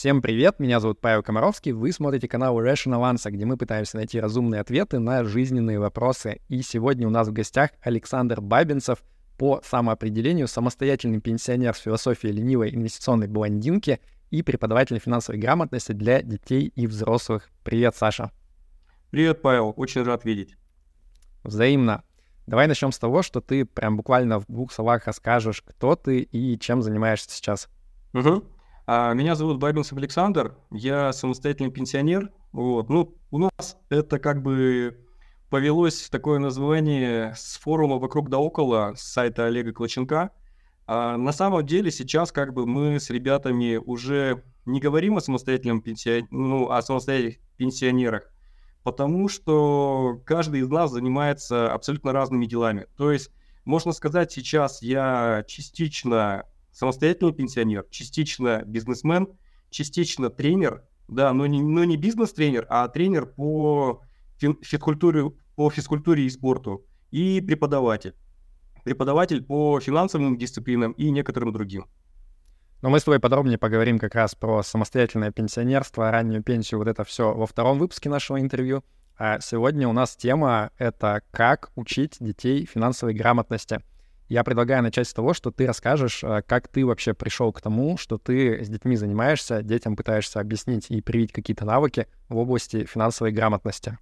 Всем привет, меня зовут Павел Комаровский, вы смотрите канал Rational Answer, где мы пытаемся найти разумные ответы на жизненные вопросы. И сегодня у нас в гостях Александр Бабинцев, по самоопределению самостоятельный пенсионер с философией ленивой инвестиционной блондинки и преподаватель финансовой грамотности для детей и взрослых. Привет, Саша. Привет, Павел, очень рад видеть. Взаимно. Давай начнем с того, что ты прям буквально в двух словах расскажешь, кто ты и чем занимаешься сейчас. Угу. А, меня зовут Бабинцев Александр, я самостоятельный пенсионер. Вот. Ну, у нас это как бы повелось такое название с форума «Вокруг да около» с сайта Олега Клоченка. А на самом деле сейчас как бы мы с ребятами уже не говорим о самостоятельном пенсионере, ну, о самостоятельных пенсионерах, потому что каждый из нас занимается абсолютно разными делами. То есть, можно сказать, сейчас я частично самостоятельный пенсионер, частично бизнесмен, частично тренер, да, но не, но не бизнес-тренер, а тренер по физкультуре, по физкультуре и спорту и преподаватель. Преподаватель по финансовым дисциплинам и некоторым другим. Но мы с тобой подробнее поговорим как раз про самостоятельное пенсионерство, раннюю пенсию, вот это все во втором выпуске нашего интервью. А сегодня у нас тема — это как учить детей финансовой грамотности. Я предлагаю начать с того, что ты расскажешь, э, как ты вообще пришел к тому, что ты с детьми занимаешься, детям пытаешься объяснить и привить какие-то навыки в области финансовой грамотности.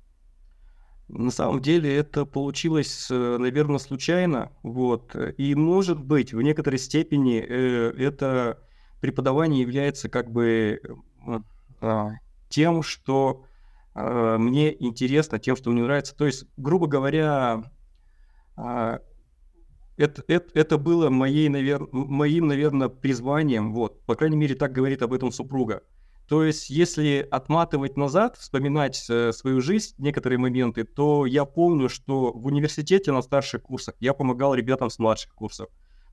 На самом деле это получилось, э, наверное, случайно, вот. И может быть в некоторой степени э, это преподавание является как бы э, тем, что мне интересно, тем, что мне нравится. То есть, грубо говоря, э, это, это, это было моей, навер... моим, наверное, призванием, вот, по крайней мере, так говорит об этом супруга. То есть, если отматывать назад, вспоминать э, свою жизнь, некоторые моменты, то я помню, что в университете на старших курсах я помогал ребятам с младших курсов.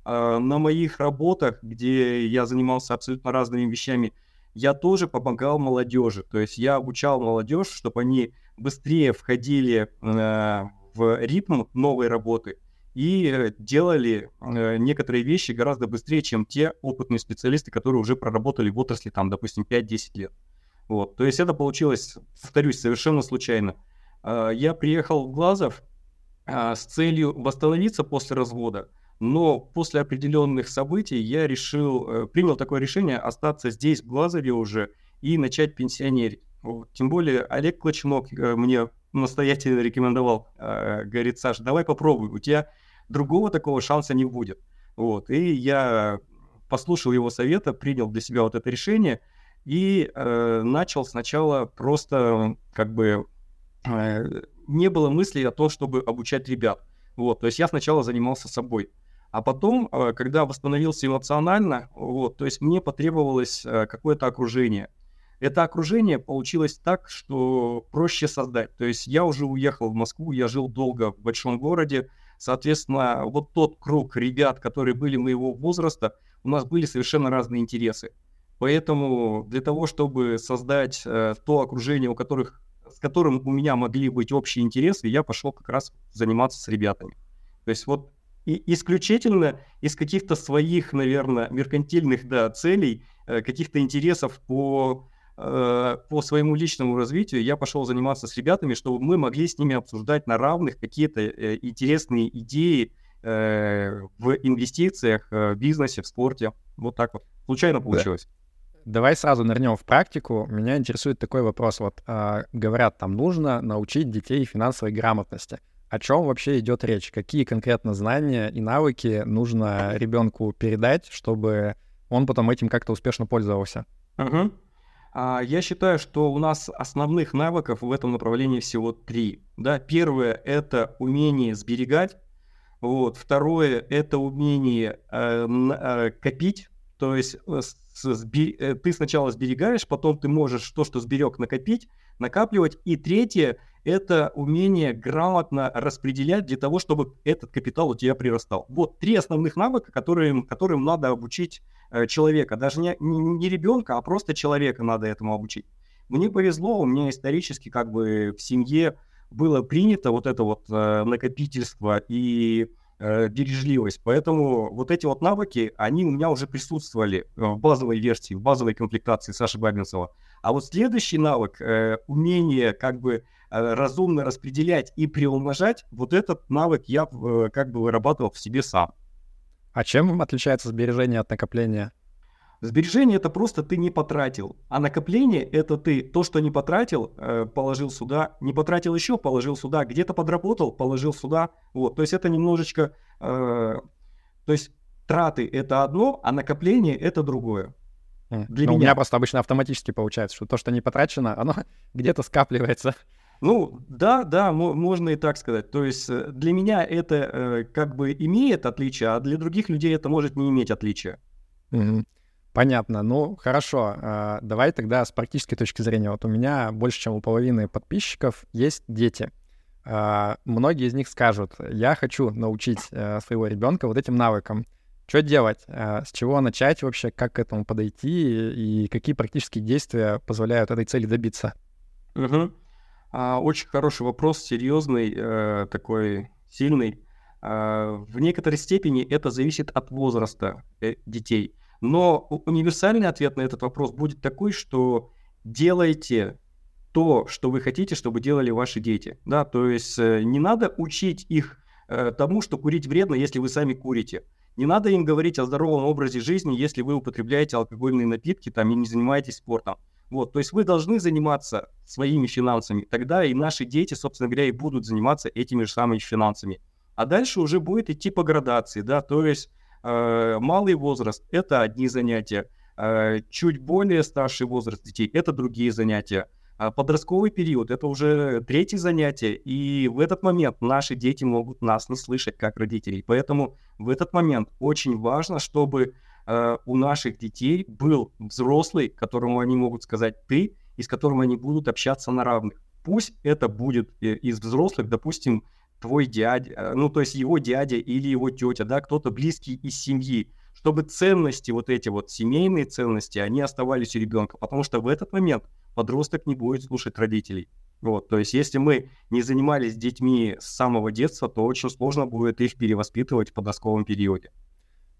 Э, на моих работах, где я занимался абсолютно разными вещами, я тоже помогал молодежи. То есть я обучал молодежь, чтобы они быстрее входили э, в ритм новой работы и э, делали э, некоторые вещи гораздо быстрее, чем те опытные специалисты, которые уже проработали в отрасли, там, допустим, 5-10 лет. Вот. То есть это получилось, повторюсь, совершенно случайно. Э, я приехал в Глазов с целью восстановиться после развода, но после определенных событий я решил, принял такое решение остаться здесь, в Глазове уже, и начать пенсионерить. Тем более Олег Клочнок э, мне настоятельно рекомендовал, говорит, Саш, давай попробуй, у тебя другого такого шанса не будет. Вот. И я послушал его совета, принял для себя вот это решение и э, начал сначала просто как бы э, не было мысли о том, чтобы обучать ребят. Вот, то есть я сначала занимался собой. А потом, э, когда восстановился эмоционально, вот, то есть мне потребовалось э, какое-то окружение. Это окружение получилось так, что проще создать. То есть я уже уехал в Москву, я жил долго в большом городе, Соответственно, вот тот круг ребят, которые были моего возраста, у нас были совершенно разные интересы. Поэтому для того, чтобы создать э, то окружение, у которых, с которым у меня могли быть общие интересы, я пошел как раз заниматься с ребятами. То есть вот и исключительно из каких-то своих, наверное, меркантильных да, целей, э, каких-то интересов по по своему личному развитию я пошел заниматься с ребятами, чтобы мы могли с ними обсуждать на равных какие-то э, интересные идеи э, в инвестициях, в бизнесе, в спорте. Вот так вот. Случайно получилось. Давай сразу нырнем в практику. Меня интересует такой вопрос. Вот э, говорят, там нужно научить детей финансовой грамотности. О чем вообще идет речь? Какие конкретно знания и навыки нужно ребенку передать, чтобы он потом этим как-то успешно пользовался? Uh-huh. А, я считаю, что у нас основных навыков в этом направлении всего три. Да? Первое – это умение сберегать. Вот. Второе – это умение э, э, копить. То есть э, сби, э, ты сначала сберегаешь, потом ты можешь то, что сберег, накопить, накапливать. И третье – это умение грамотно распределять для того, чтобы этот капитал у тебя прирастал. Вот три основных навыка, которые, которым надо обучить человека, даже не, не, ребенка, а просто человека надо этому обучить. Мне повезло, у меня исторически как бы в семье было принято вот это вот э, накопительство и э, бережливость. Поэтому вот эти вот навыки, они у меня уже присутствовали в базовой версии, в базовой комплектации Саши Бабинцева. А вот следующий навык, э, умение как бы э, разумно распределять и приумножать, вот этот навык я э, как бы вырабатывал в себе сам. А чем отличается сбережение от накопления? Сбережение это просто ты не потратил, а накопление это ты то, что не потратил, э, положил сюда, не потратил еще, положил сюда, где-то подработал, положил сюда. Вот, то есть это немножечко, э, то есть траты это одно, а накопление это другое. Для меня. У меня просто обычно автоматически получается, что то, что не потрачено, оно где-то скапливается. Ну, да, да, можно и так сказать. То есть э, для меня это э, как бы имеет отличие, а для других людей это может не иметь отличия. Mm-hmm. Понятно. Ну, хорошо. А, давай тогда с практической точки зрения. Вот у меня больше, чем у половины подписчиков есть дети. А, многие из них скажут, я хочу научить э, своего ребенка вот этим навыкам. Что делать? С чего начать вообще? Как к этому подойти? И какие практические действия позволяют этой цели добиться? Угу. Очень хороший вопрос, серьезный, э, такой сильный. В некоторой степени это зависит от возраста э, детей. Но универсальный ответ на этот вопрос будет такой, что делайте то, что вы хотите, чтобы делали ваши дети. Да, то есть э, не надо учить их тому, что курить вредно, если вы сами курите. Не надо им говорить о здоровом образе жизни, если вы употребляете алкогольные напитки там, и не занимаетесь спортом. Вот, то есть вы должны заниматься своими финансами. Тогда и наши дети, собственно говоря, и будут заниматься этими же самыми финансами. А дальше уже будет идти по градации, да, то есть Э, малый возраст – это одни занятия, э, чуть более старший возраст детей – это другие занятия. А подростковый период – это уже третье занятие, и в этот момент наши дети могут нас не слышать как родителей. Поэтому в этот момент очень важно, чтобы э, у наших детей был взрослый, которому они могут сказать «ты», и с которым они будут общаться на равных. Пусть это будет из взрослых, допустим, твой дядя, э, ну, то есть его дядя или его тетя, да, кто-то близкий из семьи, чтобы ценности, вот эти вот семейные ценности, они оставались у ребенка, потому что в этот момент подросток не будет слушать родителей. Вот, то есть если мы не занимались детьми с самого детства, то очень сложно будет их перевоспитывать в подростковом периоде.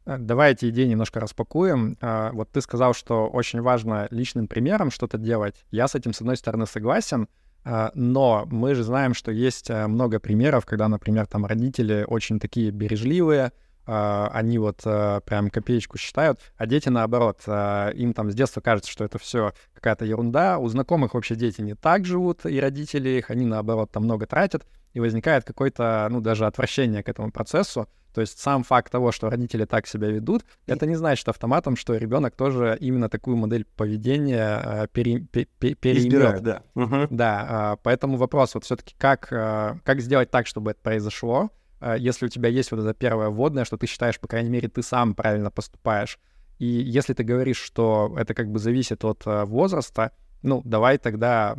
Э, давай эти идеи немножко распакуем. А, вот ты сказал, что очень важно личным примером что-то делать. Я с этим, с одной стороны, согласен, а, но мы же знаем, что есть э, много примеров, когда, например, там родители очень такие бережливые, они вот э, прям копеечку считают, а дети наоборот, им там с детства кажется, что это все какая-то ерунда, у знакомых вообще дети не так живут, и родители их, они наоборот там много тратят, и возникает какое-то, ну, даже отвращение к этому процессу. То есть сам факт того, что родители так себя ведут, это не значит автоматом, что ребенок тоже именно такую модель поведения э, пере, пере, переимет. да. Угу. Да, э, поэтому вопрос вот все-таки, как, э, как сделать так, чтобы это произошло, э, если у тебя есть вот это первое вводное, что ты считаешь, по крайней мере, ты сам правильно поступаешь. И если ты говоришь, что это как бы зависит от возраста, ну, давай тогда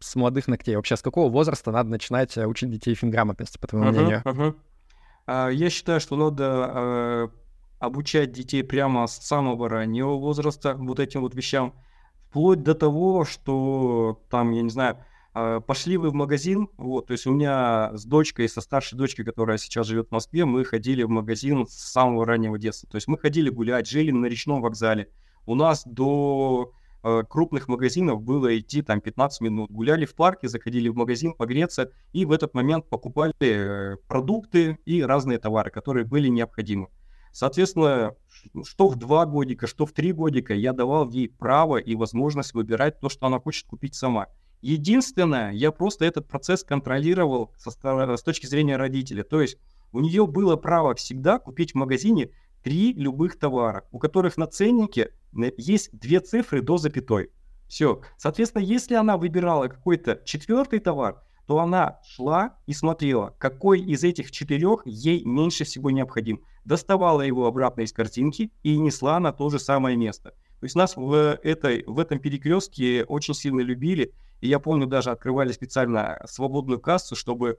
с молодых ногтей. Вообще, с какого возраста надо начинать учить детей финграмотности, по твоему uh-huh, мнению? Uh-huh. А, я считаю, что надо а, обучать детей прямо с самого раннего возраста вот этим вот вещам, вплоть до того, что там, я не знаю, а, пошли вы в магазин, вот, то есть у меня с дочкой, со старшей дочкой, которая сейчас живет в Москве, мы ходили в магазин с самого раннего детства, то есть мы ходили гулять, жили на речном вокзале, у нас до Э, крупных магазинов было идти там 15 минут. Гуляли в парке, заходили в магазин погреться и в этот момент покупали э, продукты и разные товары, которые были необходимы. Соответственно, что в два годика, что в три годика я давал ей право и возможность выбирать то, что она хочет купить сама. Единственное, я просто этот процесс контролировал со, с точки зрения родителя. То есть у нее было право всегда купить в магазине три любых товара, у которых на ценнике есть две цифры до запятой. Все. Соответственно, если она выбирала какой-то четвертый товар, то она шла и смотрела, какой из этих четырех ей меньше всего необходим. Доставала его обратно из картинки и несла на то же самое место. То есть нас в, этой, в этом перекрестке очень сильно любили. И я помню, даже открывали специально свободную кассу, чтобы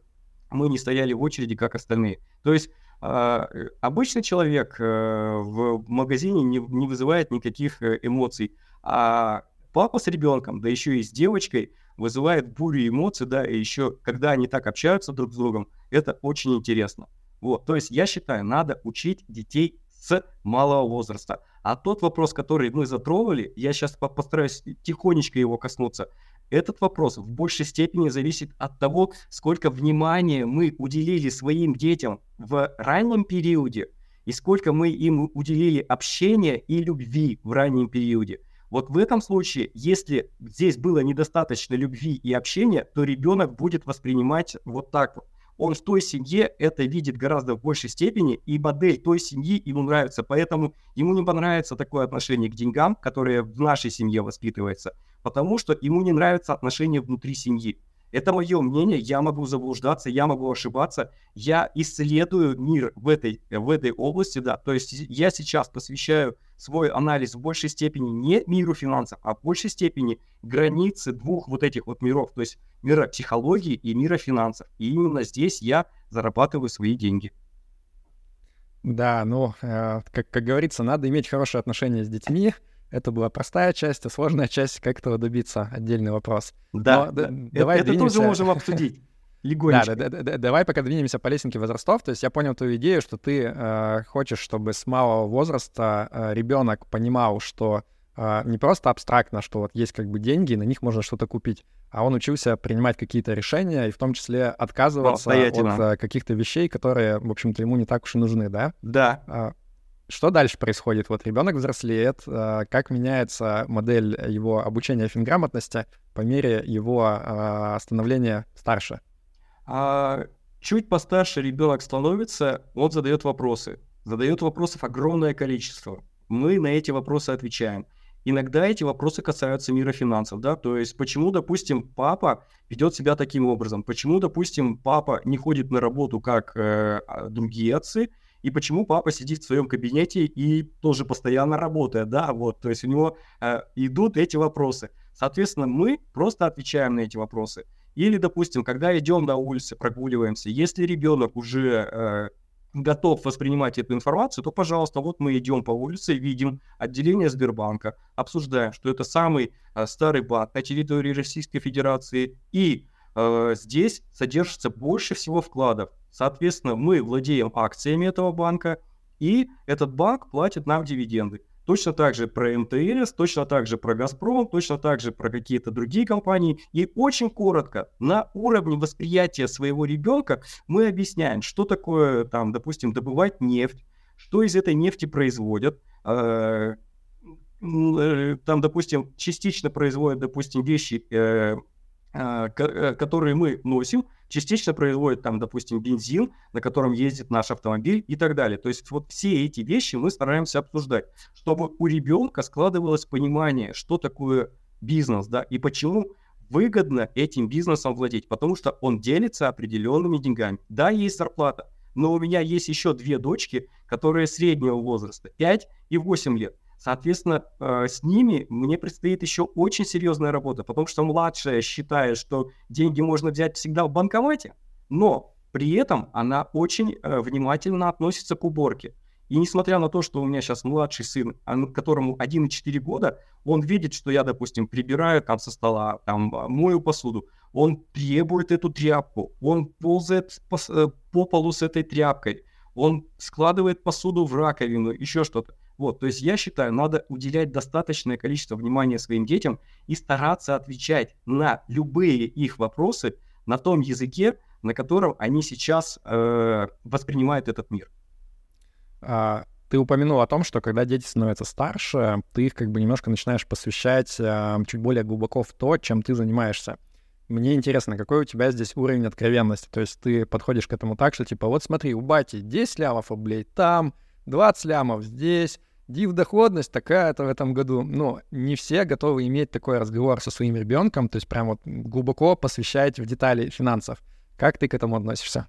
мы не стояли в очереди, как остальные. То есть э, обычный человек э, в магазине не, не вызывает никаких э, эмоций, а папа с ребенком, да еще и с девочкой, вызывает бурю эмоций, да, и еще когда они так общаются друг с другом, это очень интересно. Вот, то есть я считаю, надо учить детей с малого возраста. А тот вопрос, который мы затронули, я сейчас постараюсь тихонечко его коснуться, этот вопрос в большей степени зависит от того, сколько внимания мы уделили своим детям в раннем периоде и сколько мы им уделили общения и любви в раннем периоде. Вот в этом случае, если здесь было недостаточно любви и общения, то ребенок будет воспринимать вот так вот он в той семье это видит гораздо в большей степени, и модель той семьи ему нравится. Поэтому ему не понравится такое отношение к деньгам, которое в нашей семье воспитывается, потому что ему не нравится отношение внутри семьи. Это мое мнение, я могу заблуждаться, я могу ошибаться. Я исследую мир в этой, в этой области, да. То есть я сейчас посвящаю свой анализ в большей степени не миру финансов, а в большей степени границы двух вот этих вот миров, то есть мира психологии и мира финансов. И именно здесь я зарабатываю свои деньги. Да, ну, э, как, как говорится, надо иметь хорошие отношения с детьми, это была простая часть, а сложная часть, как этого добиться, отдельный вопрос. Да, Но, да. давай это, двинемся... тоже можем обсудить. Легонечко. Да, да, да, давай пока двинемся по лестнике возрастов. То есть я понял твою идею, что ты э, хочешь, чтобы с малого возраста э, ребенок понимал, что э, не просто абстрактно, что вот есть как бы деньги, на них можно что-то купить, а он учился принимать какие-то решения и в том числе отказываться от э, каких-то вещей, которые, в общем-то, ему не так уж и нужны, да? Да. Э, что дальше происходит? Вот ребенок взрослеет, а, как меняется модель его обучения финграмотности по мере его а, становления старше? А, чуть постарше ребенок становится, он задает вопросы. Задает вопросов огромное количество. Мы на эти вопросы отвечаем. Иногда эти вопросы касаются мира финансов, да, то есть почему, допустим, папа ведет себя таким образом, почему, допустим, папа не ходит на работу, как э, другие отцы, и почему папа сидит в своем кабинете и тоже постоянно работает, да, вот, то есть у него э, идут эти вопросы. Соответственно, мы просто отвечаем на эти вопросы. Или, допустим, когда идем на улице, прогуливаемся, если ребенок уже э, готов воспринимать эту информацию, то, пожалуйста, вот мы идем по улице, видим отделение Сбербанка, обсуждаем, что это самый э, старый банк на территории Российской Федерации, и э, здесь содержится больше всего вкладов. Соответственно, мы владеем акциями этого банка, и этот банк платит нам дивиденды. Точно так же про МТС, точно так же про Газпром, точно так же про какие-то другие компании. И очень коротко, на уровне восприятия своего ребенка мы объясняем, что такое, там, допустим, добывать нефть, что из этой нефти производят, э, э, там, допустим, частично производят, допустим, вещи, которые мы носим, частично производит там, допустим, бензин, на котором ездит наш автомобиль и так далее. То есть вот все эти вещи мы стараемся обсуждать, чтобы у ребенка складывалось понимание, что такое бизнес, да, и почему выгодно этим бизнесом владеть, потому что он делится определенными деньгами. Да, есть зарплата, но у меня есть еще две дочки, которые среднего возраста, 5 и 8 лет. Соответственно, э, с ними мне предстоит еще очень серьезная работа, потому что младшая считает, что деньги можно взять всегда в банкомате, но при этом она очень э, внимательно относится к уборке. И несмотря на то, что у меня сейчас младший сын, которому 1,4 года, он видит, что я, допустим, прибираю там со стола, там а, мою посуду, он требует эту тряпку, он ползает по, э, по полу с этой тряпкой, он складывает посуду в раковину, еще что-то. Вот, то есть я считаю, надо уделять достаточное количество внимания своим детям и стараться отвечать на любые их вопросы на том языке, на котором они сейчас э, воспринимают этот мир. А, ты упомянул о том, что когда дети становятся старше, ты их как бы немножко начинаешь посвящать а, чуть более глубоко в то, чем ты занимаешься. Мне интересно, какой у тебя здесь уровень откровенности? То есть ты подходишь к этому так, что типа, вот смотри, у бати 10 лямов рублей там, 20 лямов здесь, див доходность такая-то в этом году. Но не все готовы иметь такой разговор со своим ребенком, то есть прям вот глубоко посвящать в детали финансов. Как ты к этому относишься?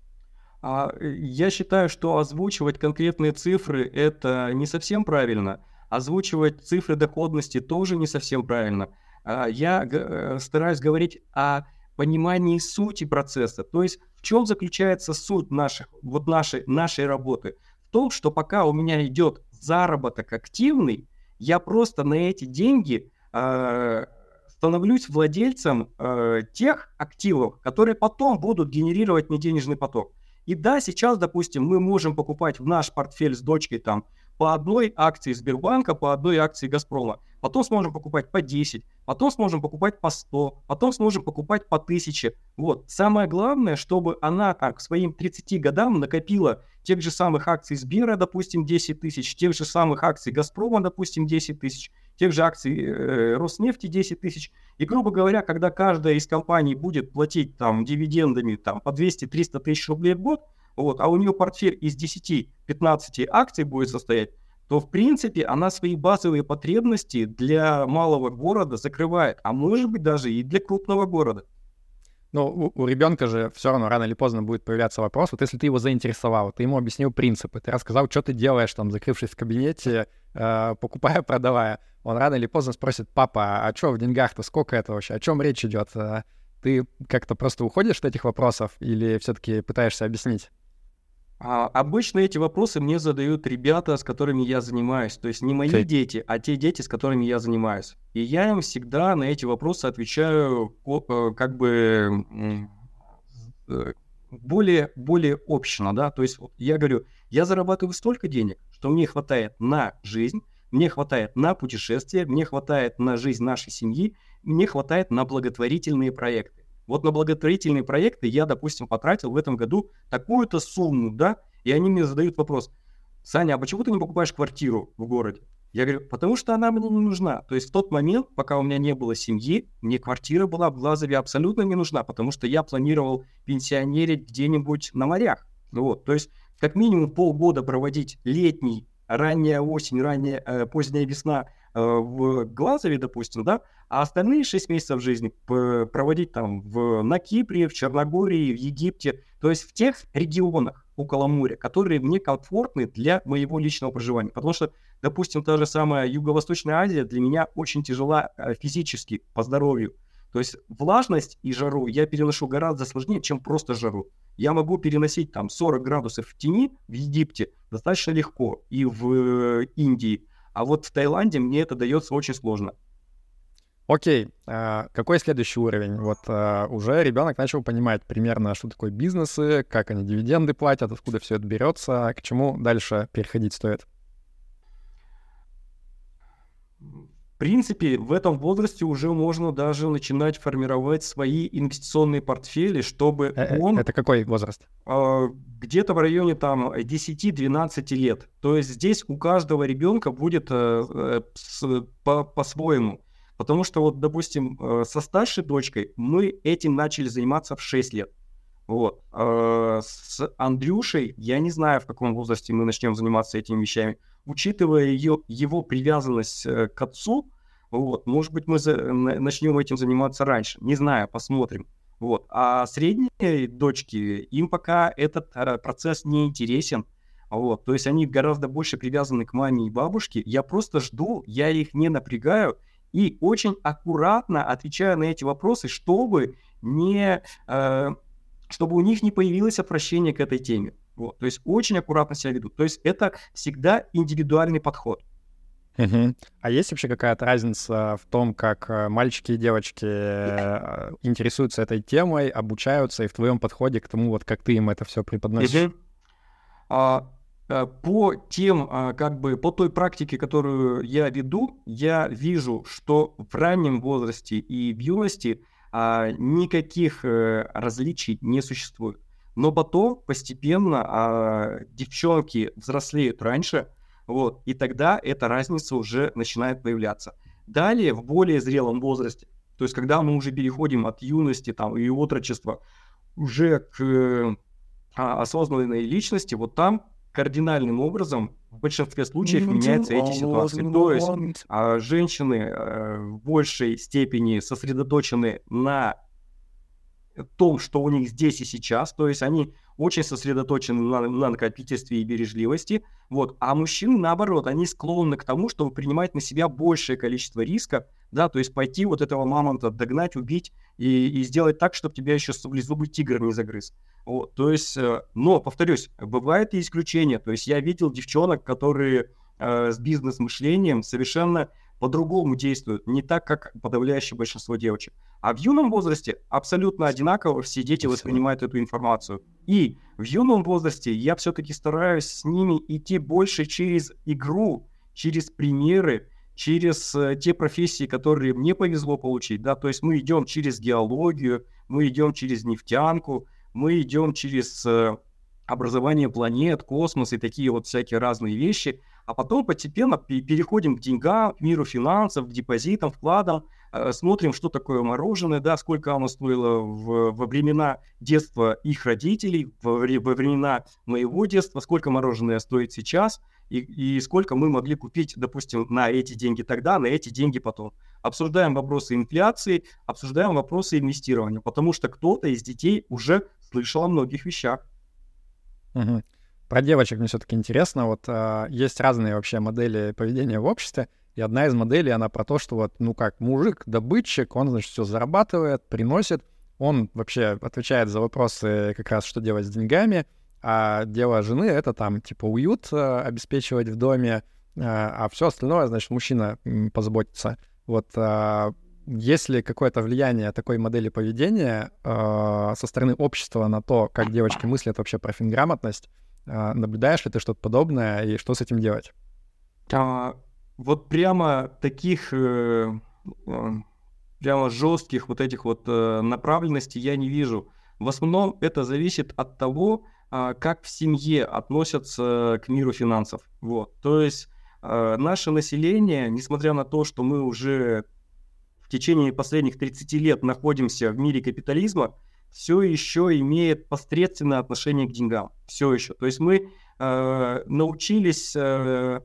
А, я считаю, что озвучивать конкретные цифры — это не совсем правильно. Озвучивать цифры доходности тоже не совсем правильно. А, я э, стараюсь говорить о понимании сути процесса, то есть в чем заключается суть наших, вот нашей, нашей работы том, что пока у меня идет заработок активный, я просто на эти деньги э, становлюсь владельцем э, тех активов, которые потом будут генерировать мне денежный поток. И да, сейчас, допустим, мы можем покупать в наш портфель с дочкой там по одной акции Сбербанка, по одной акции Газпрома. Потом сможем покупать по 10, потом сможем покупать по 100, потом сможем покупать по 1000. Вот. Самое главное, чтобы она к своим 30 годам накопила тех же самых акций Сбера, допустим, 10 тысяч, тех же самых акций Газпрома, допустим, 10 тысяч, тех же акций э, Роснефти 10 тысяч. И, грубо говоря, когда каждая из компаний будет платить там дивидендами там, по 200-300 тысяч рублей в год, вот, а у нее портфель из 10-15 акций будет состоять, то, в принципе, она свои базовые потребности для малого города закрывает, а может быть даже и для крупного города. Ну, у, у ребенка же все равно рано или поздно будет появляться вопрос. Вот если ты его заинтересовал, ты ему объяснил принципы, ты рассказал, что ты делаешь, там, закрывшись в кабинете, э, покупая, продавая, он рано или поздно спросит, папа, а что в деньгах-то, сколько это вообще, о чем речь идет? Э, ты как-то просто уходишь от этих вопросов или все-таки пытаешься объяснить? А, обычно эти вопросы мне задают ребята, с которыми я занимаюсь. То есть не мои okay. дети, а те дети, с которыми я занимаюсь. И я им всегда на эти вопросы отвечаю э, как бы э, более, более общно, да. То есть я говорю, я зарабатываю столько денег, что мне хватает на жизнь, мне хватает на путешествия, мне хватает на жизнь нашей семьи, мне хватает на благотворительные проекты. Вот на благотворительные проекты я, допустим, потратил в этом году такую-то сумму, да, и они мне задают вопрос, Саня, а почему ты не покупаешь квартиру в городе? Я говорю, потому что она мне не нужна. То есть в тот момент, пока у меня не было семьи, мне квартира была в Глазове абсолютно не нужна, потому что я планировал пенсионерить где-нибудь на морях. Вот, то есть как минимум полгода проводить летний, ранняя осень, ранняя, э, поздняя весна Э, в Глазове, допустим, да, а остальные 6 месяцев жизни проводить там в, на Кипре, в Черногории, в Египте, то есть в тех регионах около моря, которые мне комфортны для моего личного проживания. Потому что, допустим, та же самая Юго-Восточная Азия для меня очень тяжела э, физически, по здоровью. То есть влажность и жару я переношу гораздо сложнее, чем просто жару. Я могу переносить там 40 градусов в тени в Египте достаточно легко и в э, Индии, а вот в Таиланде мне это дается очень сложно. Окей, а какой следующий уровень? Вот а, уже ребенок начал понимать примерно, что такое бизнесы, как они дивиденды платят, откуда все это берется, к чему дальше переходить стоит. В принципе, в этом возрасте уже можно даже начинать формировать свои инвестиционные портфели, чтобы э, э, он... Это какой возраст? Э, где-то в районе там 10-12 лет. То есть здесь у каждого ребенка будет э, по-своему. Потому что вот, допустим, со старшей дочкой мы этим начали заниматься в 6 лет. Вот. Э, с Андрюшей я не знаю, в каком возрасте мы начнем заниматься этими вещами учитывая ее, его привязанность э, к отцу, вот, может быть, мы за, начнем этим заниматься раньше. Не знаю, посмотрим. Вот. А средние дочки, им пока этот э, процесс не интересен. Вот. То есть они гораздо больше привязаны к маме и бабушке. Я просто жду, я их не напрягаю и очень аккуратно отвечаю на эти вопросы, чтобы не, э, чтобы у них не появилось отвращение к этой теме. Вот, то есть очень аккуратно себя ведут. То есть это всегда индивидуальный подход. Угу. А есть вообще какая-то разница в том, как э, мальчики и девочки э, интересуются этой темой, обучаются, и в твоем подходе к тому, вот как ты им это все преподносишь? Угу. А, э, по тем, как бы, по той практике, которую я веду, я вижу, что в раннем возрасте и в юности а, никаких различий не существует. Но потом постепенно а, девчонки взрослеют раньше, вот, и тогда эта разница уже начинает появляться. Далее, в более зрелом возрасте, то есть когда мы уже переходим от юности там, и отрочества уже к а, осознанной личности, вот там кардинальным образом в большинстве случаев меняются эти ситуации. То есть а, женщины а, в большей степени сосредоточены на том, что у них здесь и сейчас, то есть они очень сосредоточены на, на накопительстве и бережливости, вот, а мужчины, наоборот, они склонны к тому, чтобы принимать на себя большее количество риска, да, то есть пойти вот этого мамонта догнать, убить и, и сделать так, чтобы тебя еще зубы тигр не загрыз. Вот, то есть, э, но, повторюсь, бывают и исключения, то есть я видел девчонок, которые э, с бизнес-мышлением совершенно по-другому действуют, не так, как подавляющее большинство девочек. А в юном возрасте абсолютно одинаково все дети воспринимают эту информацию. И в юном возрасте я все-таки стараюсь с ними идти больше через игру, через примеры, через э, те профессии, которые мне повезло получить, да, то есть мы идем через геологию, мы идем через нефтянку, мы идем через э, образование планет, космос и такие вот всякие разные вещи, а потом постепенно переходим к деньгам, к миру финансов, к депозитам, вкладам, э, смотрим, что такое мороженое, да, сколько оно стоило в, во времена детства их родителей, во, во времена моего детства, сколько мороженое стоит сейчас – и, и сколько мы могли купить, допустим, на эти деньги тогда, на эти деньги потом. Обсуждаем вопросы инфляции, обсуждаем вопросы инвестирования, потому что кто-то из детей уже слышал о многих вещах. Про девочек мне все-таки интересно. Вот э, есть разные вообще модели поведения в обществе, и одна из моделей, она про то, что вот, ну как, мужик, добытчик, он, значит, все зарабатывает, приносит, он вообще отвечает за вопросы как раз, что делать с деньгами, а дело жены — это там, типа, уют э, обеспечивать в доме, э, а все остальное, значит, мужчина позаботится. Вот э, есть ли какое-то влияние такой модели поведения э, со стороны общества на то, как девочки мыслят вообще про финграмотность? Э, наблюдаешь ли ты что-то подобное и что с этим делать? А, вот прямо таких э, э, прямо жестких вот этих вот э, направленностей я не вижу. В основном это зависит от того, а, как в семье относятся к миру финансов. Вот. То есть а, наше население, несмотря на то, что мы уже в течение последних 30 лет находимся в мире капитализма, все еще имеет посредственное отношение к деньгам. Все еще. То есть мы э, научились э,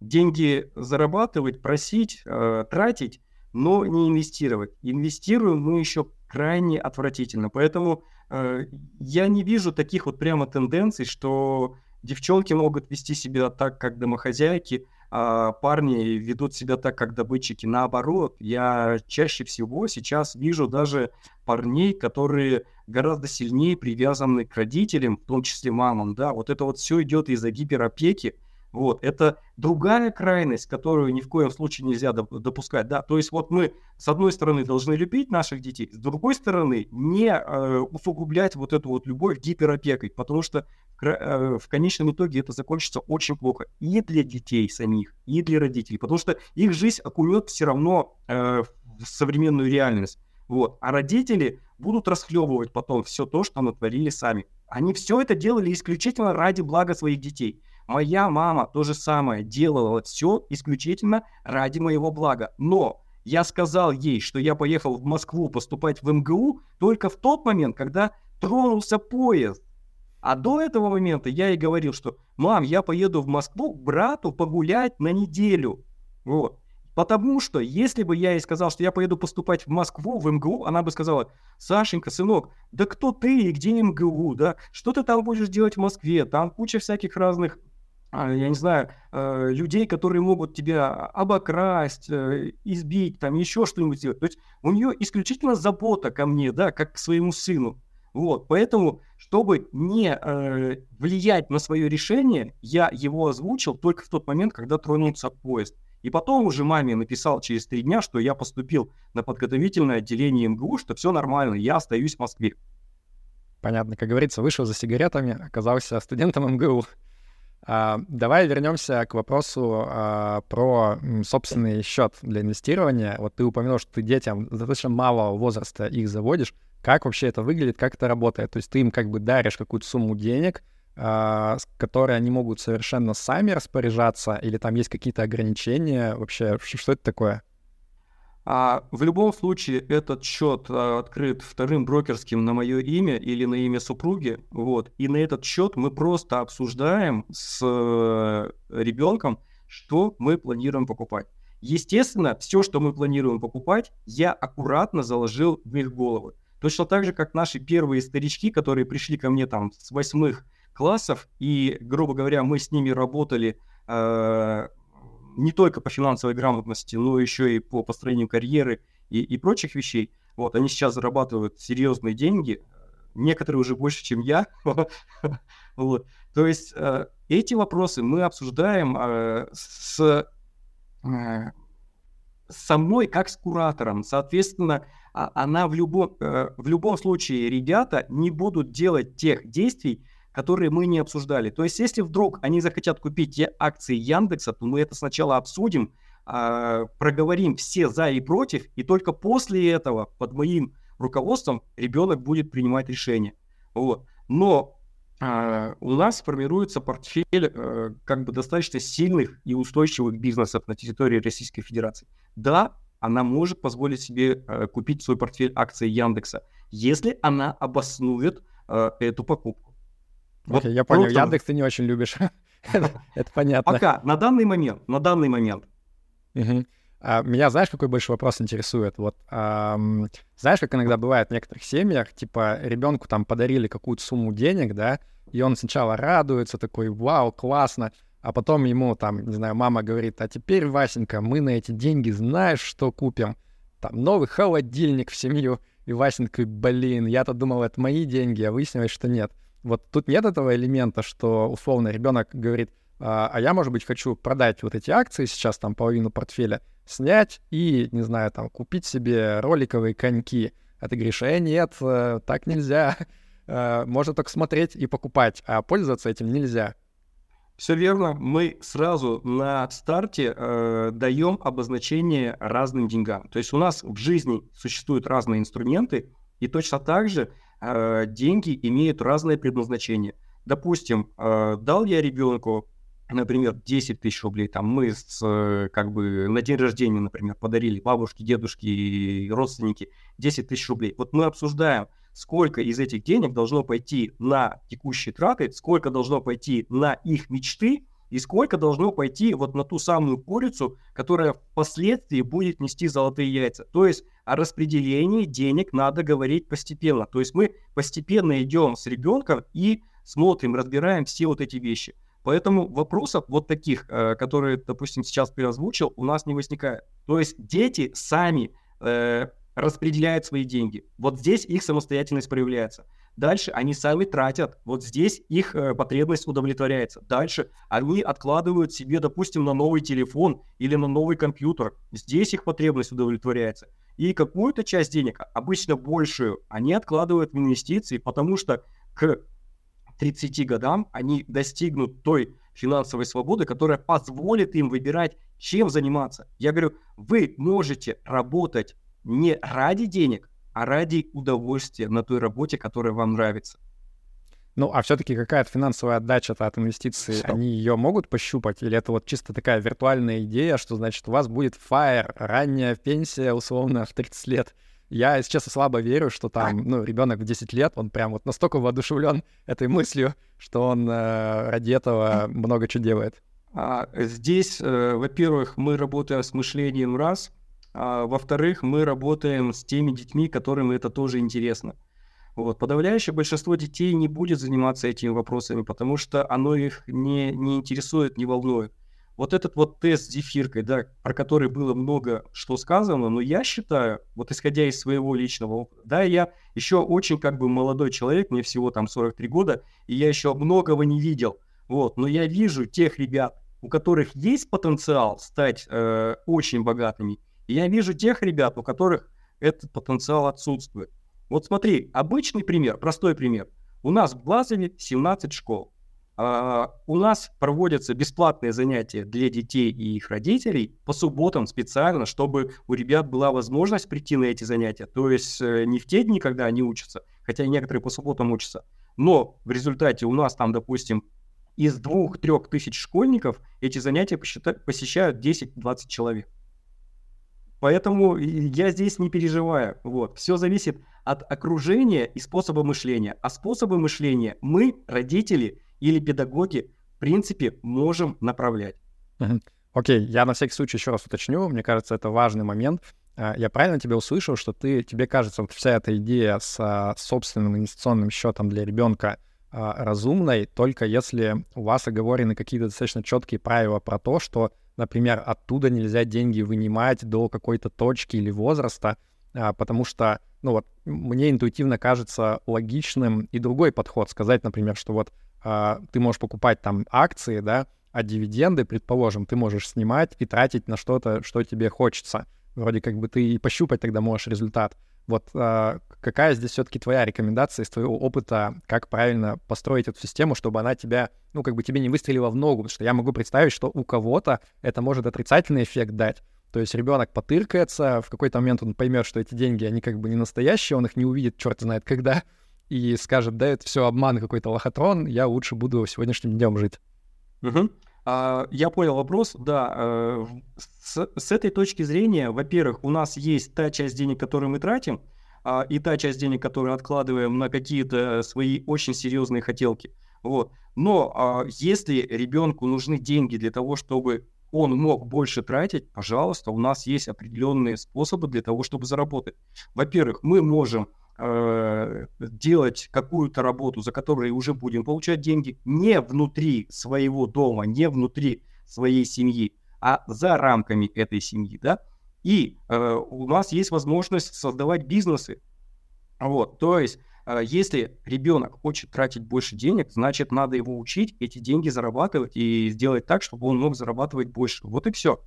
деньги зарабатывать, просить, э, тратить, но не инвестировать. Инвестируем мы еще крайне отвратительно. Поэтому Э, я не вижу таких вот прямо тенденций, что девчонки могут вести себя так, как домохозяйки, парни ведут себя так, как добытчики. Наоборот, я чаще всего сейчас вижу даже парней, которые гораздо сильнее привязаны к родителям, в том числе мамам, да, вот это вот все идет из-за гиперопеки, вот, это другая крайность, которую ни в коем случае нельзя допускать, да, то есть вот мы, с одной стороны, должны любить наших детей, с другой стороны, не э, усугублять вот эту вот любовь гиперопекой, потому что э, в конечном итоге это закончится очень плохо и для детей самих, и для родителей, потому что их жизнь окунет все равно э, в современную реальность, вот, а родители будут расхлебывать потом все то, что натворили сами. Они все это делали исключительно ради блага своих детей. Моя мама то же самое делала все исключительно ради моего блага. Но я сказал ей, что я поехал в Москву поступать в МГУ только в тот момент, когда тронулся поезд. А до этого момента я ей говорил, что «Мам, я поеду в Москву к брату погулять на неделю». Вот. Потому что, если бы я ей сказал, что я поеду поступать в Москву, в МГУ, она бы сказала, Сашенька, сынок, да кто ты и где МГУ, да? Что ты там будешь делать в Москве? Там куча всяких разных я не знаю, э, людей, которые могут тебя обокрасть, э, избить, там еще что-нибудь сделать. То есть у нее исключительно забота ко мне, да, как к своему сыну. Вот, поэтому, чтобы не э, влиять на свое решение, я его озвучил только в тот момент, когда тронулся поезд. И потом уже маме написал через три дня, что я поступил на подготовительное отделение МГУ, что все нормально, я остаюсь в Москве. Понятно, как говорится, вышел за сигаретами, оказался студентом МГУ. А, давай вернемся к вопросу а, про собственный счет для инвестирования. Вот ты упомянул, что ты детям достаточно малого возраста их заводишь. Как вообще это выглядит, как это работает? То есть ты им как бы даришь какую-то сумму денег, а, с они могут совершенно сами распоряжаться, или там есть какие-то ограничения? Вообще, что это такое? А в любом случае этот счет а, открыт вторым брокерским на мое имя или на имя супруги, вот. И на этот счет мы просто обсуждаем с э, ребенком, что мы планируем покупать. Естественно, все, что мы планируем покупать, я аккуратно заложил в их головы. Точно так же, как наши первые старички, которые пришли ко мне там с восьмых классов, и, грубо говоря, мы с ними работали э, не только по финансовой грамотности, но еще и по построению карьеры и, и прочих вещей. Вот, они сейчас зарабатывают серьезные деньги, некоторые уже больше, чем я. вот. То есть э, эти вопросы мы обсуждаем э, с э, со мной как с куратором. Соответственно, а, она в любом, э, в любом случае, ребята не будут делать тех действий, которые мы не обсуждали. То есть, если вдруг они захотят купить акции Яндекса, то мы это сначала обсудим, а, проговорим все за и против, и только после этого под моим руководством ребенок будет принимать решение. Вот. Но а, у нас формируется портфель э, как бы достаточно сильных и устойчивых бизнесов на территории Российской Федерации. Да, она может позволить себе э, купить свой портфель акций Яндекса, если она обоснует э, эту покупку. Вот okay, я понял. Яндекс ты не очень любишь. Это понятно. Пока, на данный момент, на данный момент. А меня, знаешь, какой больше вопрос интересует? Вот, знаешь, как иногда бывает в некоторых семьях, типа, ребенку там подарили какую-то сумму денег, да, и он сначала радуется, такой, вау, классно, а потом ему там, не знаю, мама говорит, а теперь, Васенька, мы на эти деньги знаешь, что купим? Там новый холодильник в семью. И Васенька блин, я-то думал, это мои деньги, а выяснилось, что нет. Вот тут нет этого элемента, что условно ребенок говорит, а, а я, может быть, хочу продать вот эти акции сейчас, там, половину портфеля, снять и, не знаю, там, купить себе роликовые коньки. А ты говоришь, э, нет, э, так нельзя. Э, можно только смотреть и покупать, а пользоваться этим нельзя. Все верно. Мы сразу на старте э, даем обозначение разным деньгам. То есть у нас в жизни существуют разные инструменты, и точно так же деньги имеют разное предназначение. Допустим, э, дал я ребенку, например, 10 тысяч рублей, там мы с, э, как бы на день рождения, например, подарили бабушке, дедушке и родственники 10 тысяч рублей. Вот мы обсуждаем, сколько из этих денег должно пойти на текущие траты, сколько должно пойти на их мечты, и сколько должно пойти вот на ту самую курицу, которая впоследствии будет нести золотые яйца. То есть о распределении денег надо говорить постепенно. То есть мы постепенно идем с ребенком и смотрим, разбираем все вот эти вещи. Поэтому вопросов вот таких, э, которые, допустим, сейчас переозвучил, у нас не возникает. То есть дети сами э, распределяют свои деньги. Вот здесь их самостоятельность проявляется. Дальше они сами тратят. Вот здесь их э, потребность удовлетворяется. Дальше они откладывают себе, допустим, на новый телефон или на новый компьютер. Здесь их потребность удовлетворяется. И какую-то часть денег, обычно большую, они откладывают в инвестиции, потому что к 30 годам они достигнут той финансовой свободы, которая позволит им выбирать, чем заниматься. Я говорю, вы можете работать не ради денег, а ради удовольствия на той работе, которая вам нравится. Ну, а все-таки какая-то финансовая отдача-то от инвестиций, что? они ее могут пощупать? Или это вот чисто такая виртуальная идея, что, значит, у вас будет фаер, ранняя пенсия, условно, в 30 лет? Я, если честно, слабо верю, что там, ну, ребенок в 10 лет, он прям вот настолько воодушевлен этой мыслью, что он э, ради этого много чего делает. А, здесь, э, во-первых, мы работаем с мышлением раз — а, во-вторых, мы работаем с теми детьми, которым это тоже интересно. Вот. Подавляющее большинство детей не будет заниматься этими вопросами, потому что оно их не, не интересует, не волнует. Вот этот вот тест с зефиркой, да, про который было много что сказано, но я считаю, вот исходя из своего личного опыта, да, я еще очень как бы молодой человек, мне всего там 43 года, и я еще многого не видел, вот, но я вижу тех ребят, у которых есть потенциал стать э, очень богатыми, и я вижу тех ребят, у которых этот потенциал отсутствует. Вот смотри, обычный пример, простой пример. У нас в Глазове 17 школ. Uh, у нас проводятся бесплатные занятия для детей и их родителей по субботам специально, чтобы у ребят была возможность прийти на эти занятия. То есть uh, не в те дни, когда они учатся, хотя некоторые по субботам учатся, но в результате у нас там, допустим, из двух-трех тысяч школьников эти занятия посещают 10-20 человек. Поэтому я здесь не переживаю. Вот. Все зависит от окружения и способа мышления. А способы мышления мы, родители или педагоги, в принципе, можем направлять. Окей, okay, я на всякий случай еще раз уточню. Мне кажется, это важный момент. А, я правильно тебя услышал, что ты, тебе кажется, вот вся эта идея с а, собственным инвестиционным счетом для ребенка а, разумной, только если у вас оговорены какие-то достаточно четкие правила про то, что например, оттуда нельзя деньги вынимать до какой-то точки или возраста, а, потому что, ну вот, мне интуитивно кажется логичным и другой подход. Сказать, например, что вот а, ты можешь покупать там акции, да, А дивиденды, предположим, ты можешь снимать и тратить на что-то, что тебе хочется. Вроде как бы ты и пощупать тогда можешь результат. Вот а, какая здесь все-таки твоя рекомендация из твоего опыта, как правильно построить эту систему, чтобы она тебя, ну, как бы тебе не выстрелила в ногу? Потому что я могу представить, что у кого-то это может отрицательный эффект дать. То есть ребенок потыркается, в какой-то момент он поймет, что эти деньги, они как бы не настоящие, он их не увидит, черт знает когда, и скажет, да, это все обман какой-то лохотрон, я лучше буду сегодняшним днем жить. Угу. А, я понял вопрос, да. Э, с, с этой точки зрения, во-первых, у нас есть та часть денег, которую мы тратим, а, и та часть денег, которую откладываем на какие-то свои очень серьезные хотелки. Вот. Но а, если ребенку нужны деньги для того, чтобы он мог больше тратить, пожалуйста, у нас есть определенные способы для того, чтобы заработать. Во-первых, мы можем э, делать какую-то работу, за которую уже будем получать деньги не внутри своего дома, не внутри своей семьи, а за рамками этой семьи, да. И э, у нас есть возможность создавать бизнесы. Вот, то есть, э, если ребенок хочет тратить больше денег, значит, надо его учить эти деньги зарабатывать и сделать так, чтобы он мог зарабатывать больше. Вот и все.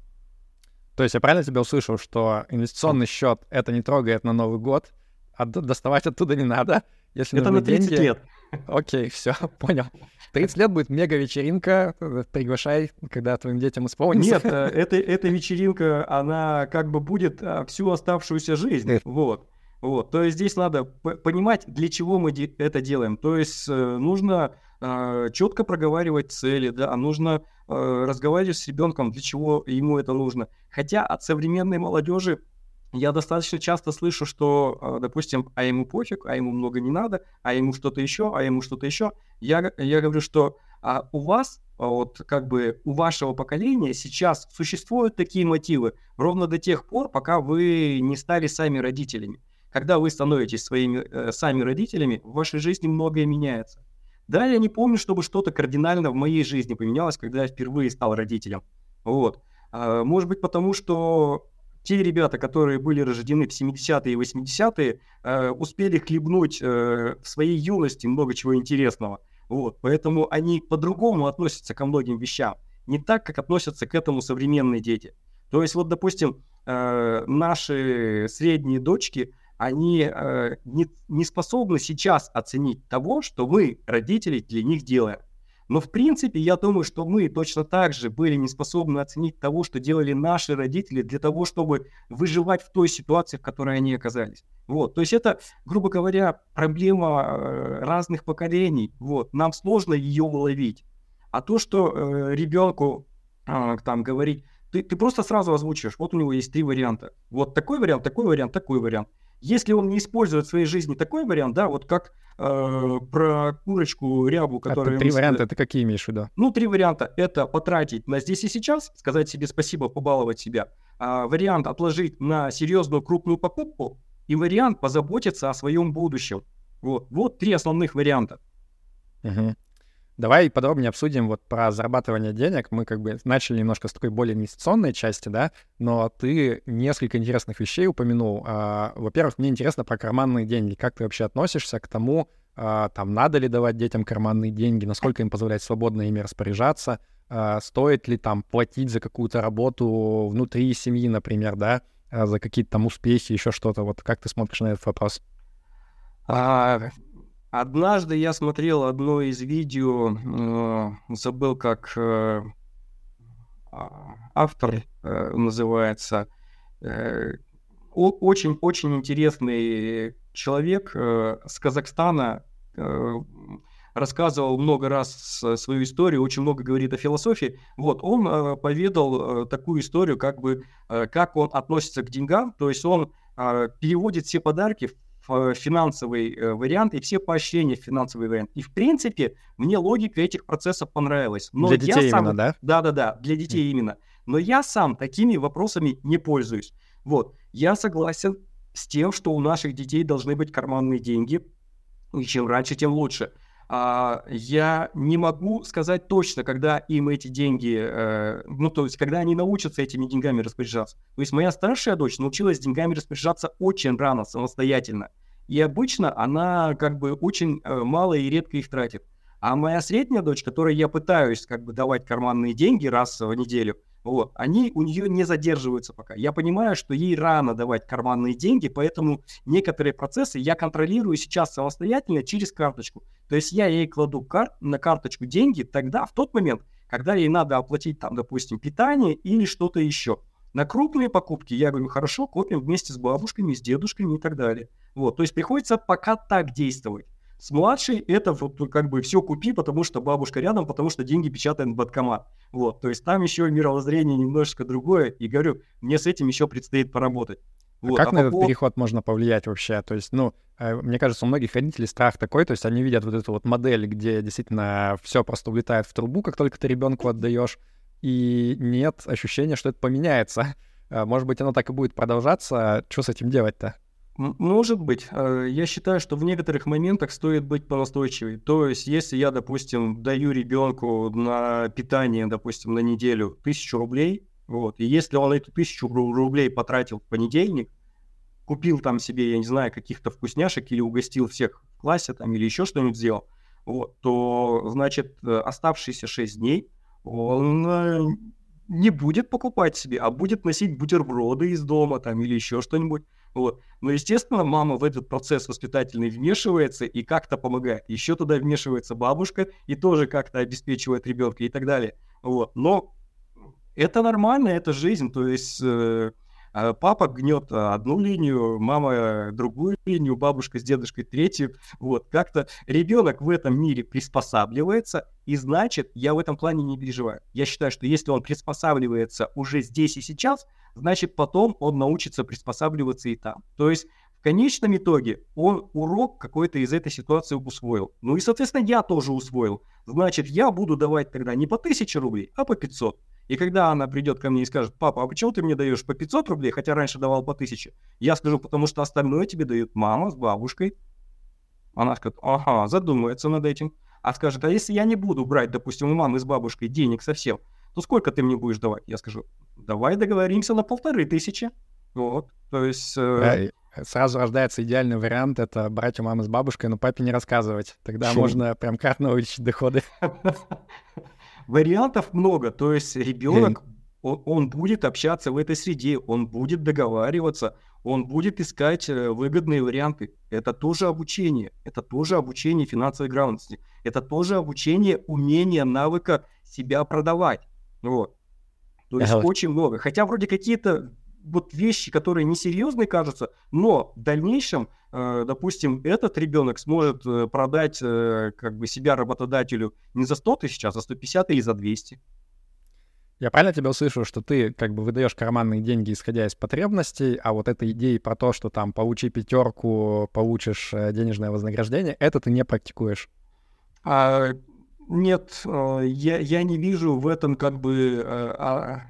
То есть я правильно тебя услышал, что инвестиционный счет это не трогает на Новый год, а доставать оттуда не надо. Если это на 30 деньги... лет. Окей, все, понял. 30 лет будет мега-вечеринка, э, приглашай, когда твоим детям исполнится. Нет, э, это, эта вечеринка, она как бы будет а, всю оставшуюся жизнь, вот. Вот, то есть здесь надо понимать, для чего мы это делаем. То есть э, нужно э, четко проговаривать цели, да, нужно э, разговаривать с ребенком, для чего ему это нужно. Хотя от современной молодежи я достаточно часто слышу, что, а, допустим, а ему пофиг, а ему много не надо, а ему что-то еще, а ему что-то еще. Я, я говорю, что а у вас, а, вот как бы у вашего поколения сейчас существуют такие мотивы ровно до тех пор, пока вы не стали сами родителями. Когда вы становитесь своими э, сами родителями, в вашей жизни многое меняется. Да, я не помню, чтобы что-то кардинально в моей жизни поменялось, когда я впервые стал родителем. Вот. А, может быть, потому что те ребята, которые были рождены в 70-е и 80-е, э, успели хлебнуть э, в своей юности много чего интересного. Вот, поэтому они по-другому относятся ко многим вещам. Не так, как относятся к этому современные дети. То есть, вот, допустим, э, наши средние дочки, они э, не, не способны сейчас оценить того, что мы, родители, для них делаем. Но в принципе, я думаю, что мы точно так же были не способны оценить того, что делали наши родители для того, чтобы выживать в той ситуации, в которой они оказались. Вот, то есть это, грубо говоря, проблема э, разных поколений. Вот, нам сложно ее уловить. А то, что э, ребенку э, там говорить, ты, ты просто сразу озвучиваешь, вот у него есть три варианта. Вот такой вариант, такой вариант, такой вариант. Если он не использует в своей жизни такой вариант, да, вот как э, про курочку рябу, которая... А три варианта, это какие имеешь в виду? Ну, три варианта. Это потратить на здесь и сейчас, сказать себе спасибо, побаловать себя. А, вариант отложить на серьезную крупную покупку. И вариант позаботиться о своем будущем. Вот, вот три основных варианта. Угу. Давай подробнее обсудим вот про зарабатывание денег. Мы как бы начали немножко с такой более инвестиционной части, да, но ты несколько интересных вещей упомянул. А, во-первых, мне интересно про карманные деньги. Как ты вообще относишься к тому, а, там, надо ли давать детям карманные деньги, насколько им позволять свободно ими распоряжаться, а, стоит ли там платить за какую-то работу внутри семьи, например, да, за какие-то там успехи, еще что-то. Вот как ты смотришь на этот вопрос? Однажды я смотрел одно из видео, э, забыл, как э, а, автор э, называется. Очень-очень интересный человек с Казахстана, рассказывал много раз свою историю, очень много говорит о философии. Вот, он поведал такую историю, как бы, как он относится к деньгам, то есть он переводит все подарки Э, финансовый э, вариант и все поощрения в финансовый вариант. И в принципе мне логика этих процессов понравилась. Но для детей сам... именно, да? Да-да-да, для детей mm. именно. Но я сам такими вопросами не пользуюсь. Вот, я согласен с тем, что у наших детей должны быть карманные деньги, и чем раньше, тем лучше. А, я не могу сказать точно, когда им эти деньги, э, ну, то есть, когда они научатся этими деньгами распоряжаться. То есть, моя старшая дочь научилась деньгами распоряжаться очень рано, самостоятельно. И обычно она как бы очень э, мало и редко их тратит. А моя средняя дочь, которой я пытаюсь как бы давать карманные деньги раз в неделю, вот, они у нее не задерживаются пока. Я понимаю, что ей рано давать карманные деньги, поэтому некоторые процессы я контролирую сейчас самостоятельно через карточку. То есть я ей кладу кар- на карточку деньги тогда, в тот момент, когда ей надо оплатить там, допустим, питание или что-то еще. На крупные покупки я говорю, хорошо, копим вместе с бабушками, с дедушками и так далее. Вот, то есть приходится пока так действовать. С младшей это вот как бы все купи, потому что бабушка рядом, потому что деньги печатает банкомат. Вот, то есть там еще мировоззрение немножечко другое. И говорю, мне с этим еще предстоит поработать. А вот. как а на этот переход можно повлиять вообще? То есть, ну, э, мне кажется, у многих родителей страх такой, то есть они видят вот эту вот модель, где действительно все просто улетает в трубу, как только ты ребенку отдаешь, и нет ощущения, что это поменяется. Э, может быть, оно так и будет продолжаться. Что с этим делать-то? Может быть. Э, я считаю, что в некоторых моментах стоит быть понастойчивой. То есть, если я, допустим, даю ребенку на питание, допустим, на неделю тысячу рублей, вот, и если он эту тысячу рублей потратил в понедельник, купил там себе, я не знаю, каких-то вкусняшек или угостил всех в классе там или еще что-нибудь сделал, вот, то, значит, э, оставшиеся 6 дней он э, не будет покупать себе, а будет носить бутерброды из дома там или еще что-нибудь. Вот. Но, естественно, мама в этот процесс воспитательный вмешивается и как-то помогает. Еще туда вмешивается бабушка и тоже как-то обеспечивает ребенка и так далее. Вот. Но это нормально, это жизнь. То есть э, а папа гнет одну линию, мама другую линию, бабушка с дедушкой третью. Вот, как-то ребенок в этом мире приспосабливается, и значит, я в этом плане не переживаю. Я считаю, что если он приспосабливается уже здесь и сейчас, значит, потом он научится приспосабливаться и там. То есть в конечном итоге он урок какой-то из этой ситуации усвоил. Ну и, соответственно, я тоже усвоил. Значит, я буду давать тогда не по 1000 рублей, а по 500. И когда она придет ко мне и скажет, папа, а почему ты мне даешь по 500 рублей, хотя раньше давал по 1000? Я скажу, потому что остальное тебе дают мама с бабушкой. Она скажет, ага, задумается над этим. А скажет, а если я не буду брать, допустим, у мамы с бабушкой денег совсем, то сколько ты мне будешь давать? Я скажу, давай договоримся на полторы тысячи. Вот, то есть... Э... Сразу рождается идеальный вариант, это брать у мамы с бабушкой, но папе не рассказывать. Тогда Шо? можно прям кратно увеличить доходы. Вариантов много, то есть ребенок, он, он будет общаться в этой среде, он будет договариваться, он будет искать э, выгодные варианты. Это тоже обучение, это тоже обучение финансовой грамотности, это тоже обучение умения, навыка себя продавать. Вот. То есть ага. очень много. Хотя вроде какие-то вот вещи, которые несерьезные кажутся, но в дальнейшем, э, допустим, этот ребенок сможет э, продать э, как бы себя работодателю не за 100 тысяч, а за 150 или за 200. Я правильно тебя услышал, что ты как бы выдаешь карманные деньги, исходя из потребностей, а вот этой идеи про то, что там получи пятерку, получишь денежное вознаграждение, это ты не практикуешь? А, нет, я, я не вижу в этом как бы а,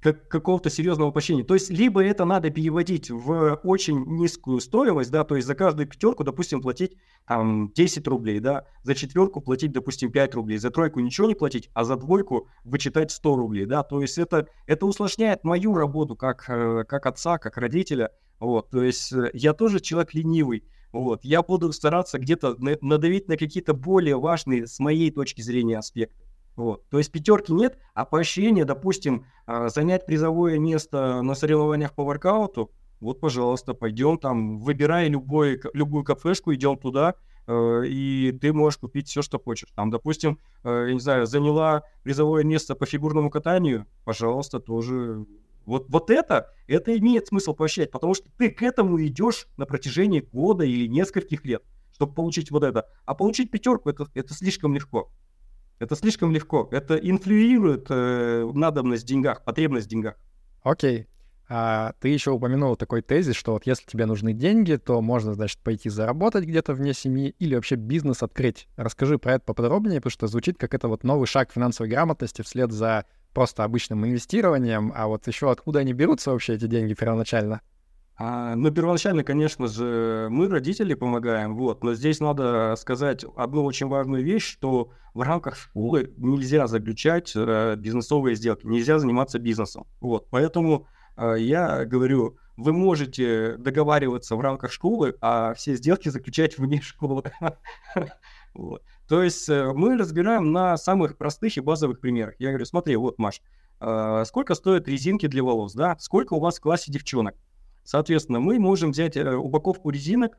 как, какого-то серьезного воплощения. То есть, либо это надо переводить в очень низкую стоимость, да, то есть за каждую пятерку, допустим, платить там 10 рублей, да, за четверку платить, допустим, 5 рублей, за тройку ничего не платить, а за двойку вычитать 100 рублей, да, то есть это, это усложняет мою работу как, э, как отца, как родителя, вот, то есть э, я тоже человек ленивый, вот, я буду стараться где-то надавить на какие-то более важные с моей точки зрения аспекты. Вот. То есть пятерки нет, а поощрение, допустим, а, занять призовое место на соревнованиях по воркауту, вот, пожалуйста, пойдем там, выбирай любой, любую кафешку, идем туда, э, и ты можешь купить все, что хочешь. Там, допустим, э, я не знаю, заняла призовое место по фигурному катанию, пожалуйста, тоже. Вот, вот это, это имеет смысл поощрять, потому что ты к этому идешь на протяжении года или нескольких лет, чтобы получить вот это. А получить пятерку это, это слишком легко. Это слишком легко. Это инфлюирует э, надобность в деньгах, потребность в деньгах. Окей. А, ты еще упомянул такой тезис, что вот если тебе нужны деньги, то можно, значит, пойти заработать где-то вне семьи или вообще бизнес открыть. Расскажи про это поподробнее, потому что звучит как это вот новый шаг финансовой грамотности вслед за просто обычным инвестированием, а вот еще откуда они берутся вообще эти деньги первоначально? А, ну, первоначально, конечно же, мы, родители, помогаем, вот, но здесь надо сказать одну очень важную вещь, что в рамках школы нельзя заключать э, бизнесовые сделки, нельзя заниматься бизнесом, вот, поэтому э, я говорю, вы можете договариваться в рамках школы, а все сделки заключать вне школы. То есть э, мы разбираем на самых простых и базовых примерах. Я говорю, смотри, вот, Маш, э, сколько стоят резинки для волос, да? Сколько у вас в классе девчонок? Соответственно, мы можем взять э, упаковку резинок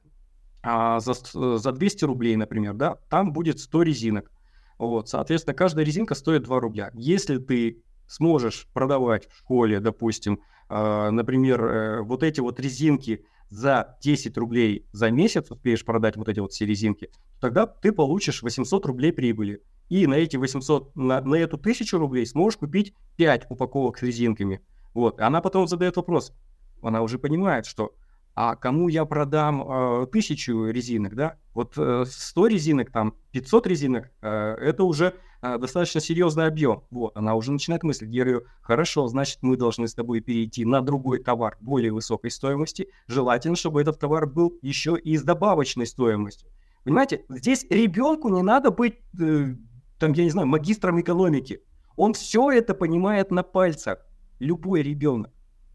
а, за, за 200 рублей, например, да? Там будет 100 резинок. Вот, соответственно, каждая резинка стоит 2 рубля. Если ты сможешь продавать в школе, допустим, э, например, э, вот эти вот резинки за 10 рублей за месяц, успеешь продать вот эти вот все резинки, тогда ты получишь 800 рублей прибыли. И на эти 800, на, на эту 1000 рублей сможешь купить 5 упаковок с резинками. Вот. Она потом задает вопрос. Она уже понимает, что а кому я продам э, тысячу резинок, да? Вот э, 100 резинок, там 500 резинок, э, это уже э, достаточно серьезный объем. Вот, она уже начинает мыслить. Я говорю, хорошо, значит, мы должны с тобой перейти на другой товар более высокой стоимости. Желательно, чтобы этот товар был еще и с добавочной стоимостью. Понимаете, здесь ребенку не надо быть, э, там, я не знаю, магистром экономики. Он все это понимает на пальцах. Любой ребенок.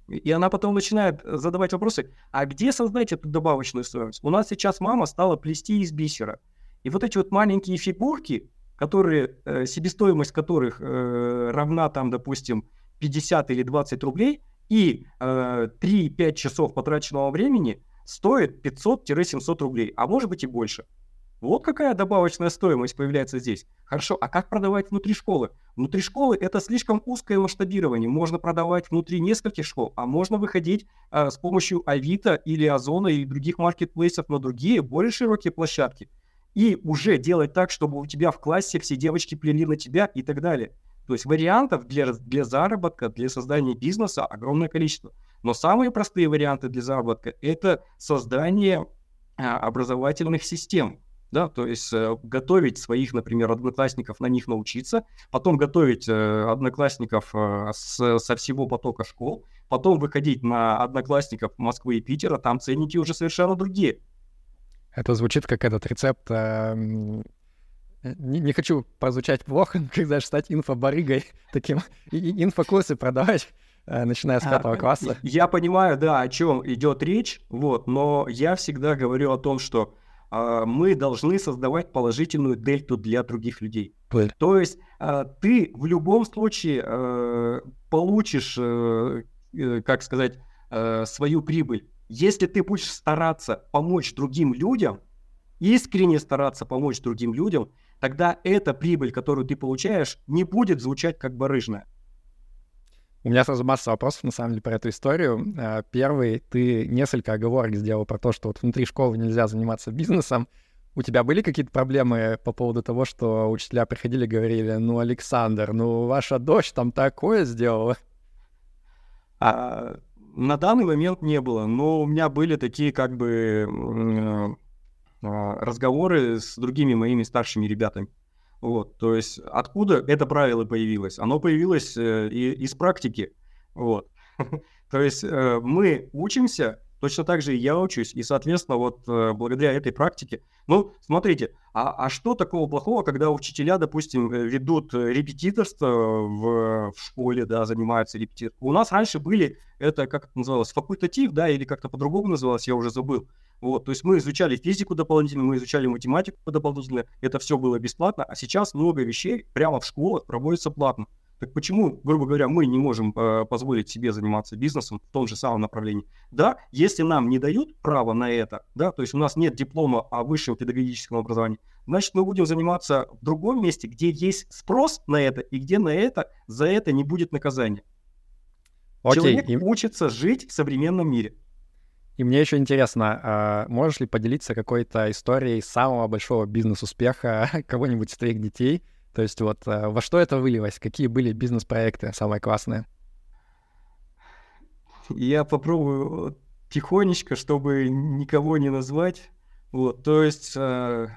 И она потом начинает э, задавать вопросы, а где создать эту добавочную стоимость? У нас сейчас мама стала плести из бисера. И вот эти вот маленькие фигурки, которые, э, себестоимость которых э, равна там, допустим, 50 или 20 рублей, и э, 3-5 часов потраченного времени стоит 500-700 рублей, а может быть и больше. Вот какая добавочная стоимость появляется здесь. Хорошо, а как продавать внутри школы? Внутри школы это слишком узкое масштабирование. Можно продавать внутри нескольких школ, а можно выходить а, с помощью Авито или Озона или других маркетплейсов на другие, более широкие площадки. И уже делать так, чтобы у тебя в классе все девочки плели на тебя и так далее. То есть вариантов для, для заработка, для создания бизнеса огромное количество. Но самые простые варианты для заработка – это создание а, образовательных систем да, то есть э, готовить своих, например, одноклассников, на них научиться, потом готовить э, одноклассников э, с, со всего потока школ, потом выходить на одноклассников Москвы и Питера, там ценники уже совершенно другие. Это звучит как этот рецепт. Э, не, не хочу прозвучать плохо, когда же стать инфобарыгой, таким инфокурсы продавать начиная с а, пятого а, класса. Я понимаю, да, о чем идет речь, вот, но я всегда говорю о том, что мы должны создавать положительную дельту для других людей. Right. То есть а, ты в любом случае а, получишь, э, э, как сказать, свою прибыль. Если ты будешь стараться помочь другим людям, искренне стараться помочь другим людям, тогда эта прибыль, которую ты получаешь, не будет звучать как барыжная. У меня сразу масса вопросов, на самом деле, про эту историю. А, первый, ты несколько оговорок сделал про то, что вот внутри школы нельзя заниматься бизнесом. У тебя были какие-то проблемы по поводу того, что учителя приходили и говорили, ну, Александр, ну, ваша дочь там такое сделала? А, на данный момент не было, но у меня были такие как бы а, разговоры с другими моими старшими ребятами. Вот, то есть откуда это правило появилось? Оно появилось э, из практики. Вот. то есть э, мы учимся, точно так же и я учусь, и, соответственно, вот э, благодаря этой практике. Ну, смотрите, а, а что такого плохого, когда учителя, допустим, э, ведут репетиторство в, в школе, да, занимаются репетиторством? У нас раньше были, это как это называлось, факультатив, да, или как-то по-другому называлось, я уже забыл. Вот, то есть мы изучали физику дополнительно, мы изучали математику дополнительно, это все было бесплатно, а сейчас много вещей прямо в школах проводится платно. Так почему, грубо говоря, мы не можем э, позволить себе заниматься бизнесом в том же самом направлении? Да, если нам не дают право на это, да, то есть у нас нет диплома о высшем педагогическом образовании, значит, мы будем заниматься в другом месте, где есть спрос на это и где на это за это не будет наказания. Окей. Человек и... учится жить в современном мире. И мне еще интересно, а можешь ли поделиться какой-то историей самого большого бизнес-успеха кого-нибудь из твоих детей? То есть вот а, во что это вылилось? Какие были бизнес-проекты самые классные? Я попробую тихонечко, чтобы никого не назвать. Вот, то есть э,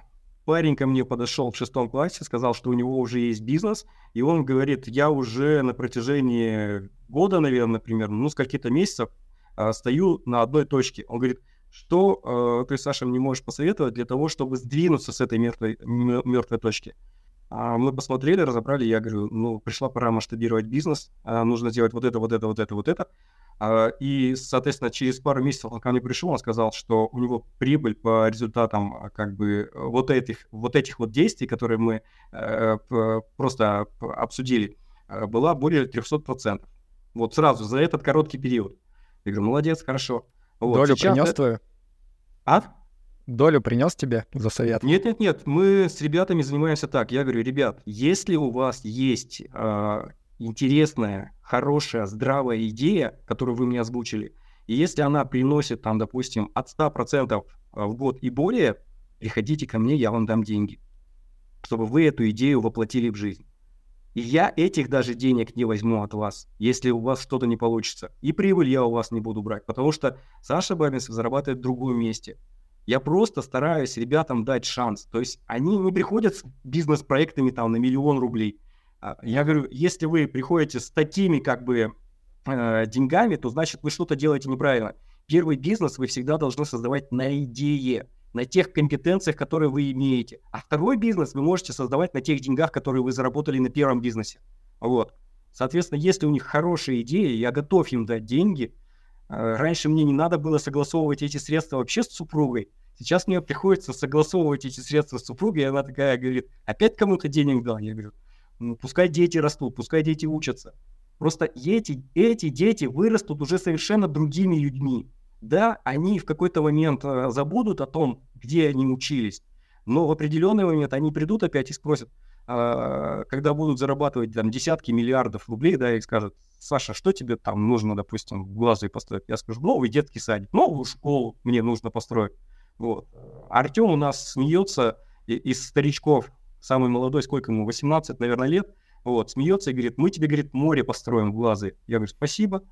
парень ко мне подошел в шестом классе, сказал, что у него уже есть бизнес, и он говорит, я уже на протяжении года, наверное, например, ну, с каких-то месяцев а, стою на одной точке. Он говорит, что э, ты, Саша, мне можешь посоветовать для того, чтобы сдвинуться с этой мертвой, мертвой точки? А мы посмотрели, разобрали, я говорю, ну, пришла пора масштабировать бизнес, а нужно сделать вот это, вот это, вот это, вот это. А, и, соответственно, через пару месяцев он ко мне пришел, он сказал, что у него прибыль по результатам как бы вот этих вот, этих вот действий, которые мы э, просто обсудили, была более 300%. Вот сразу за этот короткий период. Я говорю, молодец, хорошо. Вот, Долю принес это... твою? А? Долю принес тебе за совет? Нет, нет, нет. Мы с ребятами занимаемся так. Я говорю, ребят, если у вас есть э, интересная, хорошая, здравая идея, которую вы мне озвучили, и если она приносит, там, допустим, от 100% а, в год и более, приходите ко мне, я вам дам деньги, чтобы вы эту идею воплотили в жизнь. И я этих даже денег не возьму от вас, если у вас что-то не получится. И прибыль я у вас не буду брать, потому что Саша Бабинцев зарабатывает в другом месте. Я просто стараюсь ребятам дать шанс. То есть они не приходят с бизнес-проектами там на миллион рублей. А, я говорю, если вы приходите с такими как бы э, деньгами, то значит вы что-то делаете неправильно. Первый бизнес вы всегда должны создавать на идее, на тех компетенциях, которые вы имеете. А второй бизнес вы можете создавать на тех деньгах, которые вы заработали на первом бизнесе. Вот. Соответственно, если у них хорошие идеи, я готов им дать деньги. Э, раньше мне не надо было согласовывать эти средства вообще с супругой. Сейчас мне приходится согласовывать эти средства с супругой, и она такая говорит, опять кому-то денег дал? Я говорю, ну, пускай дети растут, пускай дети учатся. Просто эти, эти дети вырастут уже совершенно другими людьми. Да, они в какой-то момент э, забудут о том, где они учились, но в определенный момент они придут опять и спросят, когда будут зарабатывать там десятки миллиардов рублей, да, и скажут, Саша, что тебе там нужно, допустим, в глазу построить? Я скажу, новый детский садик, новую школу мне нужно построить. Вот. Артем у нас смеется из старичков, самый молодой, сколько ему, 18, наверное, лет, вот, смеется и говорит, мы тебе, говорит, море построим в глазы. Я говорю, спасибо.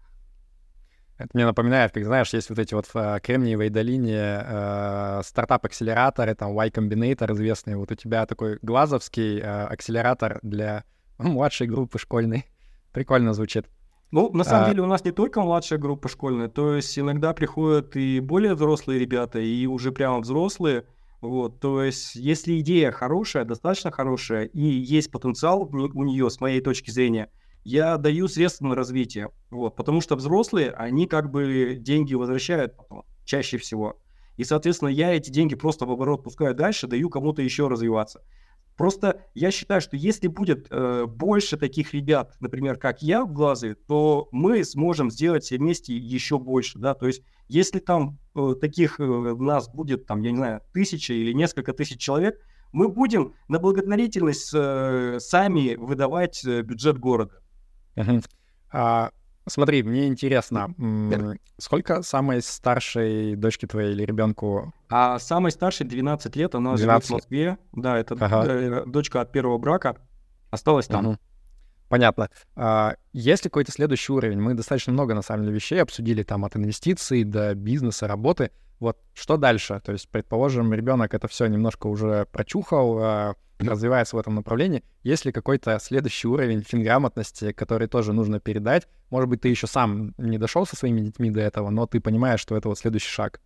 Это мне напоминает, как знаешь, есть вот эти вот в э, Кремниевой долине э, стартап-акселераторы, там Y Combinator известный. Вот у тебя такой глазовский э, акселератор для младшей группы школьной. Прикольно звучит. Ну, на самом а... деле у нас не только младшая группа школьная, то есть иногда приходят и более взрослые ребята, и уже прямо взрослые, вот, то есть, если идея хорошая, достаточно хорошая, и есть потенциал у нее, с моей точки зрения, я даю средства на развитие. Вот, потому что взрослые, они как бы деньги возвращают потом, чаще всего. И, соответственно, я эти деньги просто в оборот пускаю дальше, даю кому-то еще развиваться. Просто я считаю, что если будет э, больше таких ребят, например, как я в глазы, то мы сможем сделать все вместе еще больше, да, то есть если там э, таких э, нас будет, там, я не знаю, тысяча или несколько тысяч человек, мы будем на благотворительность э, сами выдавать э, бюджет города. А, смотри, мне интересно, сколько самой старшей дочке твоей или ребенку? А самой старшей 12 лет, она 12. живет в Москве. Да, это ага. Э, дочка от первого брака. Осталась там. Uh-huh. Понятно. А, есть ли какой-то следующий уровень? Мы достаточно много, на самом деле, вещей обсудили, там, от инвестиций до бизнеса, работы. Вот что дальше? То есть, предположим, ребенок это все немножко уже прочухал, а, развивается в этом направлении. Есть ли какой-то следующий уровень финграмотности, который тоже нужно передать? Может быть, ты еще сам не дошел со своими детьми до этого, но ты понимаешь, что это вот следующий шаг.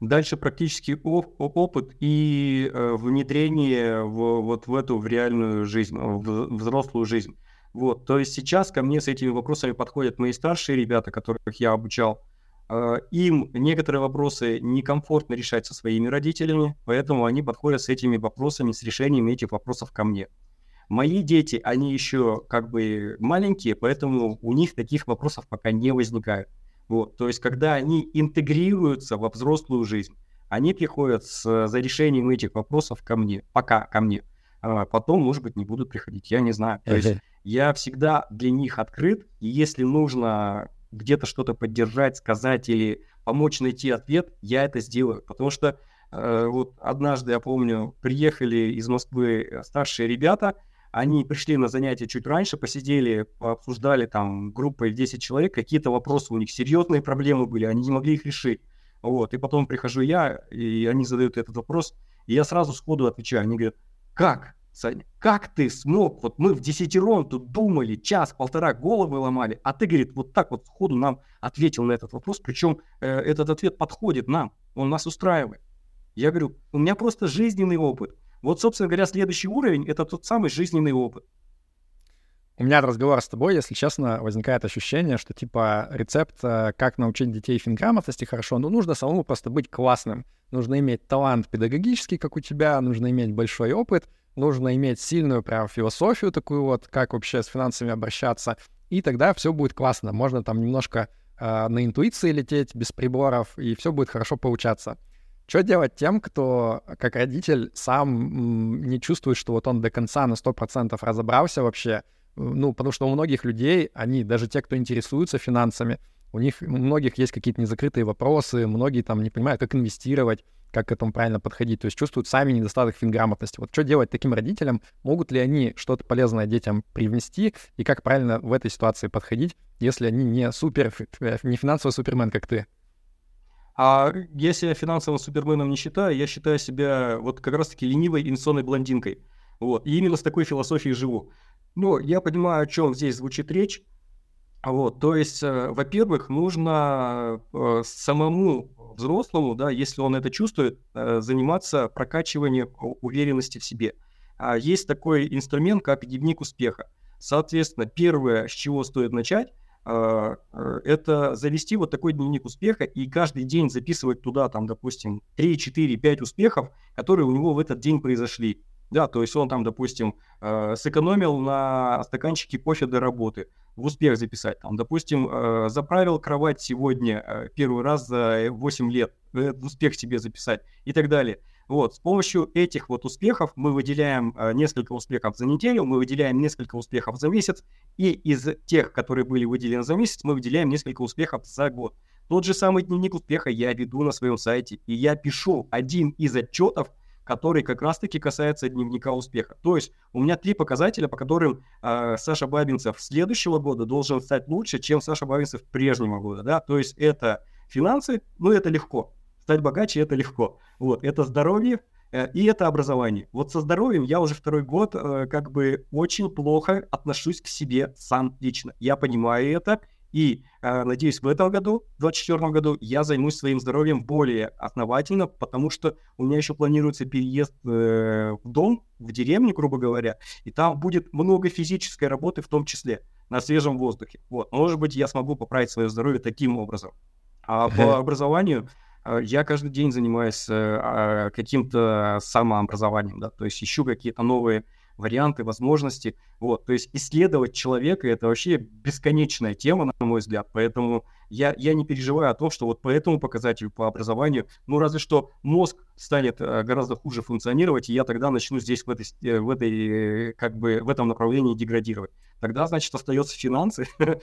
Дальше практически оп- опыт и э, внедрение в, вот в эту в реальную жизнь, в взрослую жизнь. Вот, то есть сейчас ко мне с этими вопросами подходят мои старшие ребята, которых я обучал. Э, им некоторые вопросы некомфортно решать со своими родителями, поэтому они подходят с этими вопросами, с решением этих вопросов ко мне. Мои дети, они еще как бы маленькие, поэтому у них таких вопросов пока не возникает. Вот, то есть, когда они интегрируются во взрослую жизнь, они приходят с, за решением этих вопросов ко мне, пока ко мне. А потом, может быть, не будут приходить, я не знаю. То есть я всегда для них открыт, и если нужно где-то что-то поддержать, сказать или помочь найти ответ, я это сделаю. Потому что э, вот однажды, я помню, приехали из Москвы старшие ребята, они пришли на занятия чуть раньше, посидели, обсуждали там группой в 10 человек, какие-то вопросы у них, серьезные проблемы были, они не могли их решить. Вот, и потом прихожу я, и они задают этот вопрос, и я сразу сходу отвечаю. Они говорят, как, Саня, как ты смог? Вот мы в десятером тут думали, час-полтора головы ломали, а ты, говорит, вот так вот сходу нам ответил на этот вопрос, причем э, этот ответ подходит нам, он нас устраивает. Я говорю, у меня просто жизненный опыт. Вот, собственно говоря, следующий уровень – это тот самый жизненный опыт. У меня от разговора с тобой, если честно, возникает ощущение, что типа рецепт, э, как научить детей финграмотности хорошо, ну, нужно самому просто быть классным. Нужно иметь талант педагогический, как у тебя, нужно иметь большой опыт, нужно иметь сильную прям философию такую вот, как вообще с финансами обращаться, и тогда все будет классно. Можно там немножко э, на интуиции лететь без приборов, и все будет хорошо получаться. Что делать тем, кто, как родитель, сам не чувствует, что вот он до конца на 100% разобрался вообще, ну, потому что у многих людей, они, даже те, кто интересуются финансами, у них, у многих есть какие-то незакрытые вопросы, многие там не понимают, как инвестировать, как к этому правильно подходить, то есть чувствуют сами недостаток финграмотности. Вот что делать таким родителям? Могут ли они что-то полезное детям привнести? И как правильно в этой ситуации подходить, если они не супер, не финансовый супермен, как ты? А я себя финансовым суперменом не считаю, я считаю себя вот как раз-таки ленивой инвестиционной блондинкой. Вот. И именно с такой философией живу. Ну, я понимаю, о чем здесь звучит речь. Вот, то есть, э, во-первых, нужно э, самому взрослому, да, если он это чувствует, э, заниматься прокачиванием уверенности в себе. А есть такой инструмент, как дневник успеха. Соответственно, первое, с чего стоит начать, это завести вот такой дневник успеха и каждый день записывать туда, там, допустим, 3, 4, 5 успехов, которые у него в этот день произошли. Да, то есть он там, допустим, э, сэкономил на стаканчике кофе до работы, в успех записать. Там, допустим, э, заправил кровать сегодня э, первый раз за 8 лет, э, в успех себе записать и так далее. Вот, с помощью этих вот успехов мы выделяем э, несколько успехов за неделю, мы выделяем несколько успехов за месяц, и из тех, которые были выделены за месяц, мы выделяем несколько успехов за год. Тот же самый дневник успеха я веду на своем сайте, и я пишу один из отчетов – который как раз-таки касается дневника успеха. То есть у меня три показателя, по которым э, Саша Бабинцев следующего года должен стать лучше, чем Саша Бабинцев прежнего года. Да? То есть это финансы, ну это легко. Стать богаче это легко. Вот, это здоровье, э, и это образование. Вот со здоровьем я уже второй год э, как бы очень плохо отношусь к себе сам лично. Я понимаю это, и э, надеюсь, в этом году, в 2024 году, я займусь своим здоровьем более основательно, потому что у меня еще планируется переезд э, в дом, в деревню, грубо говоря, и там будет много физической работы, в том числе на свежем воздухе. Вот, может быть, я смогу поправить свое здоровье таким образом. А по образованию э, я каждый день занимаюсь э, а, каким-то самообразованием, да, то есть ищу какие-то новые варианты, возможности. Вот, то есть исследовать человека это вообще бесконечная тема, на мой взгляд. Поэтому я, я не переживаю о том, что вот по этому показателю, по образованию, ну разве что мозг станет э, гораздо хуже функционировать, и я тогда начну здесь в этой, э, в этой как бы в этом направлении деградировать. Тогда, значит, остается финансы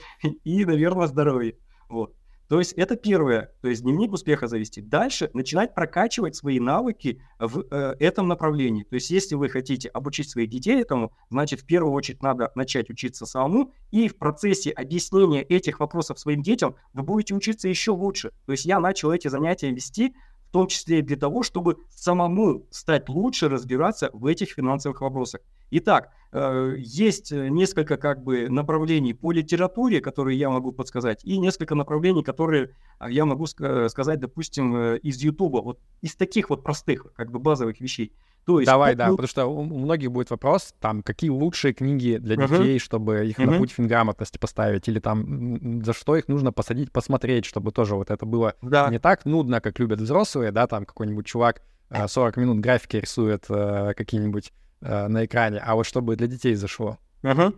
и, наверное, здоровье. Вот. То есть это первое, то есть дневник успеха завести. Дальше начинать прокачивать свои навыки в э, этом направлении. То есть если вы хотите обучить своих детей этому, значит в первую очередь надо начать учиться самому, и в процессе объяснения этих вопросов своим детям вы будете учиться еще лучше. То есть я начал эти занятия вести том числе и для того, чтобы самому стать лучше разбираться в этих финансовых вопросах. Итак, э, есть несколько как бы направлений по литературе, которые я могу подсказать, и несколько направлений, которые а, я могу сказать, допустим, э, из Ютуба, вот из таких вот простых, как бы базовых вещей. То есть, Давай, да, потому что у, многих будет вопрос, там, какие лучшие книги для uh-huh. детей, чтобы их uh-huh. на путь финграмотности поставить, или там, за что их нужно посадить, посмотреть, чтобы тоже вот это было да. не так нудно, как любят взрослые, да, там какой-нибудь чувак 40 э, минут графики рисует э, какие-нибудь э, на экране, а вот чтобы для детей зашло. Uh-huh.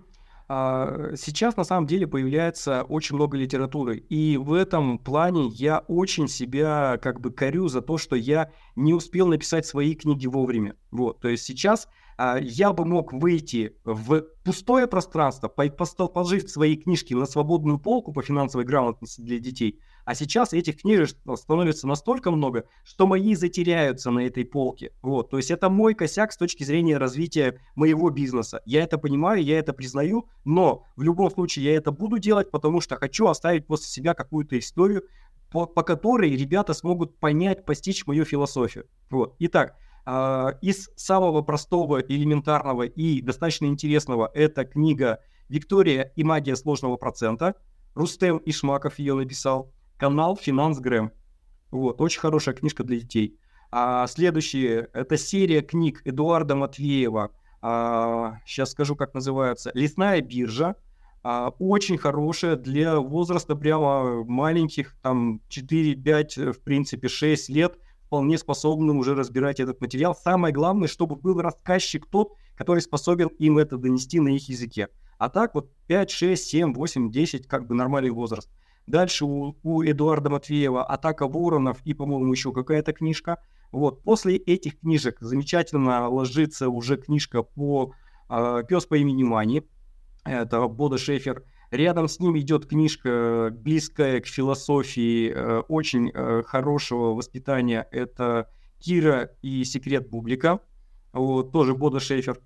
А, сейчас на самом деле появляется очень много литературы, и в этом плане я очень себя как бы корю за то, что я не успел написать свои книги вовремя. Вот, то есть сейчас а, я бы мог выйти в пустое пространство, положив свои книжки на свободную полку по финансовой грамотности для детей, а сейчас этих книжек становится настолько много, что мои затеряются на этой полке. Вот, то есть это мой косяк с точки зрения развития моего бизнеса. Я это понимаю, я это признаю, но в любом случае я это буду делать, потому что хочу оставить после себя какую-то историю, по, по которой ребята смогут понять, постичь мою философию. Вот. Итак, а, из самого простого, элементарного и достаточно интересного это книга «Виктория и магия сложного процента». Рустем Ишмаков ее написал. Канал Финанс Грэм. Вот, очень хорошая книжка для детей. А следующее, это серия книг Эдуарда Матвеева сейчас скажу, как называется, лесная биржа, очень хорошая для возраста прямо маленьких, там 4-5, в принципе 6 лет, вполне способным уже разбирать этот материал. Самое главное, чтобы был рассказчик тот, который способен им это донести на их языке. А так вот 5, 6, 7, 8, 10, как бы нормальный возраст. Дальше у, у Эдуарда Матвеева «Атака воронов» и, по-моему, еще какая-то книжка. Вот. После этих книжек замечательно ложится уже книжка по э, «Пес по имени Мани». Это Бода Шефер. Рядом с ним идет книжка, близкая к философии, э, очень э, хорошего воспитания. Это «Кира и секрет Бублика». Вот, тоже Бода Шефер.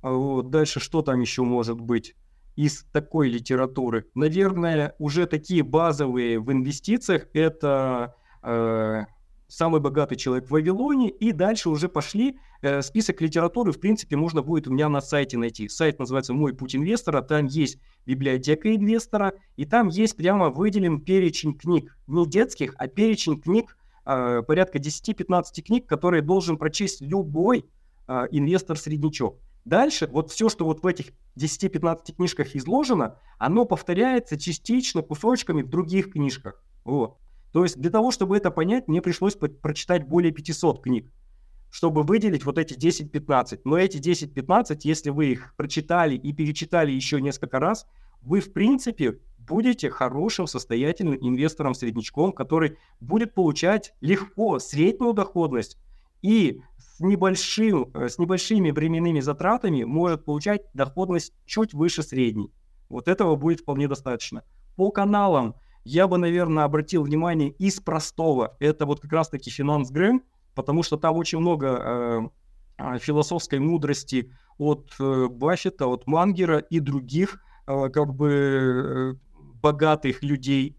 Вот, дальше что там еще может быть? Из такой литературы. Наверное, уже такие базовые в инвестициях это э, самый богатый человек в Вавилоне, и дальше уже пошли. Э, список литературы, в принципе, можно будет у меня на сайте найти. Сайт называется «Мой путь инвестора», там есть библиотека инвестора, и там есть прямо выделен перечень книг, не детских, а перечень книг, э, порядка 10-15 книг, которые должен прочесть любой э, инвестор-среднячок. Дальше вот все, что вот в этих 10-15 книжках изложено, оно повторяется частично кусочками в других книжках. Вот. То есть для того, чтобы это понять, мне пришлось прочитать более 500 книг, чтобы выделить вот эти 10-15. Но эти 10-15, если вы их прочитали и перечитали еще несколько раз, вы в принципе будете хорошим состоятельным инвестором-среднячком, который будет получать легко среднюю доходность и небольшим, э, с небольшими временными затратами может получать доходность чуть выше средней. Вот этого будет вполне достаточно. По каналам я бы, наверное, обратил внимание из простого. Это вот как раз-таки Финанс Грэм, потому что там очень много э, а, философской мудрости от э, Баффета, от Мангера и других э, как бы э, богатых людей.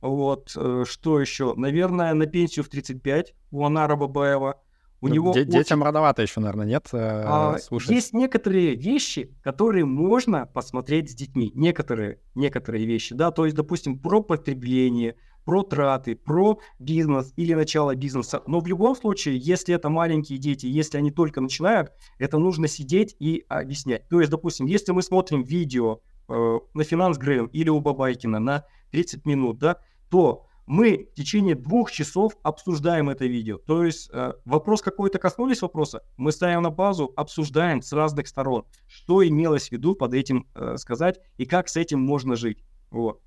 Вот, э, что еще? Наверное, на пенсию в 35 у Анара Бабаева. У ну, него Де- очень... Детям рановато еще, наверное, нет? Э, а, есть некоторые вещи, которые можно посмотреть с детьми. Некоторые, некоторые вещи, да, то есть, допустим, про потребление, про траты, про бизнес или начало бизнеса. Но в любом случае, если это маленькие дети, если они только начинают, это нужно сидеть и объяснять. То есть, допустим, если мы смотрим видео э, на Финанс Грэм или у Бабайкина на 30 минут, да, то мы в течение двух часов обсуждаем это видео. То есть э, вопрос какой-то коснулись вопроса, мы ставим на базу, обсуждаем с разных сторон, что имелось в виду под этим э, сказать и как с этим можно жить. Вот.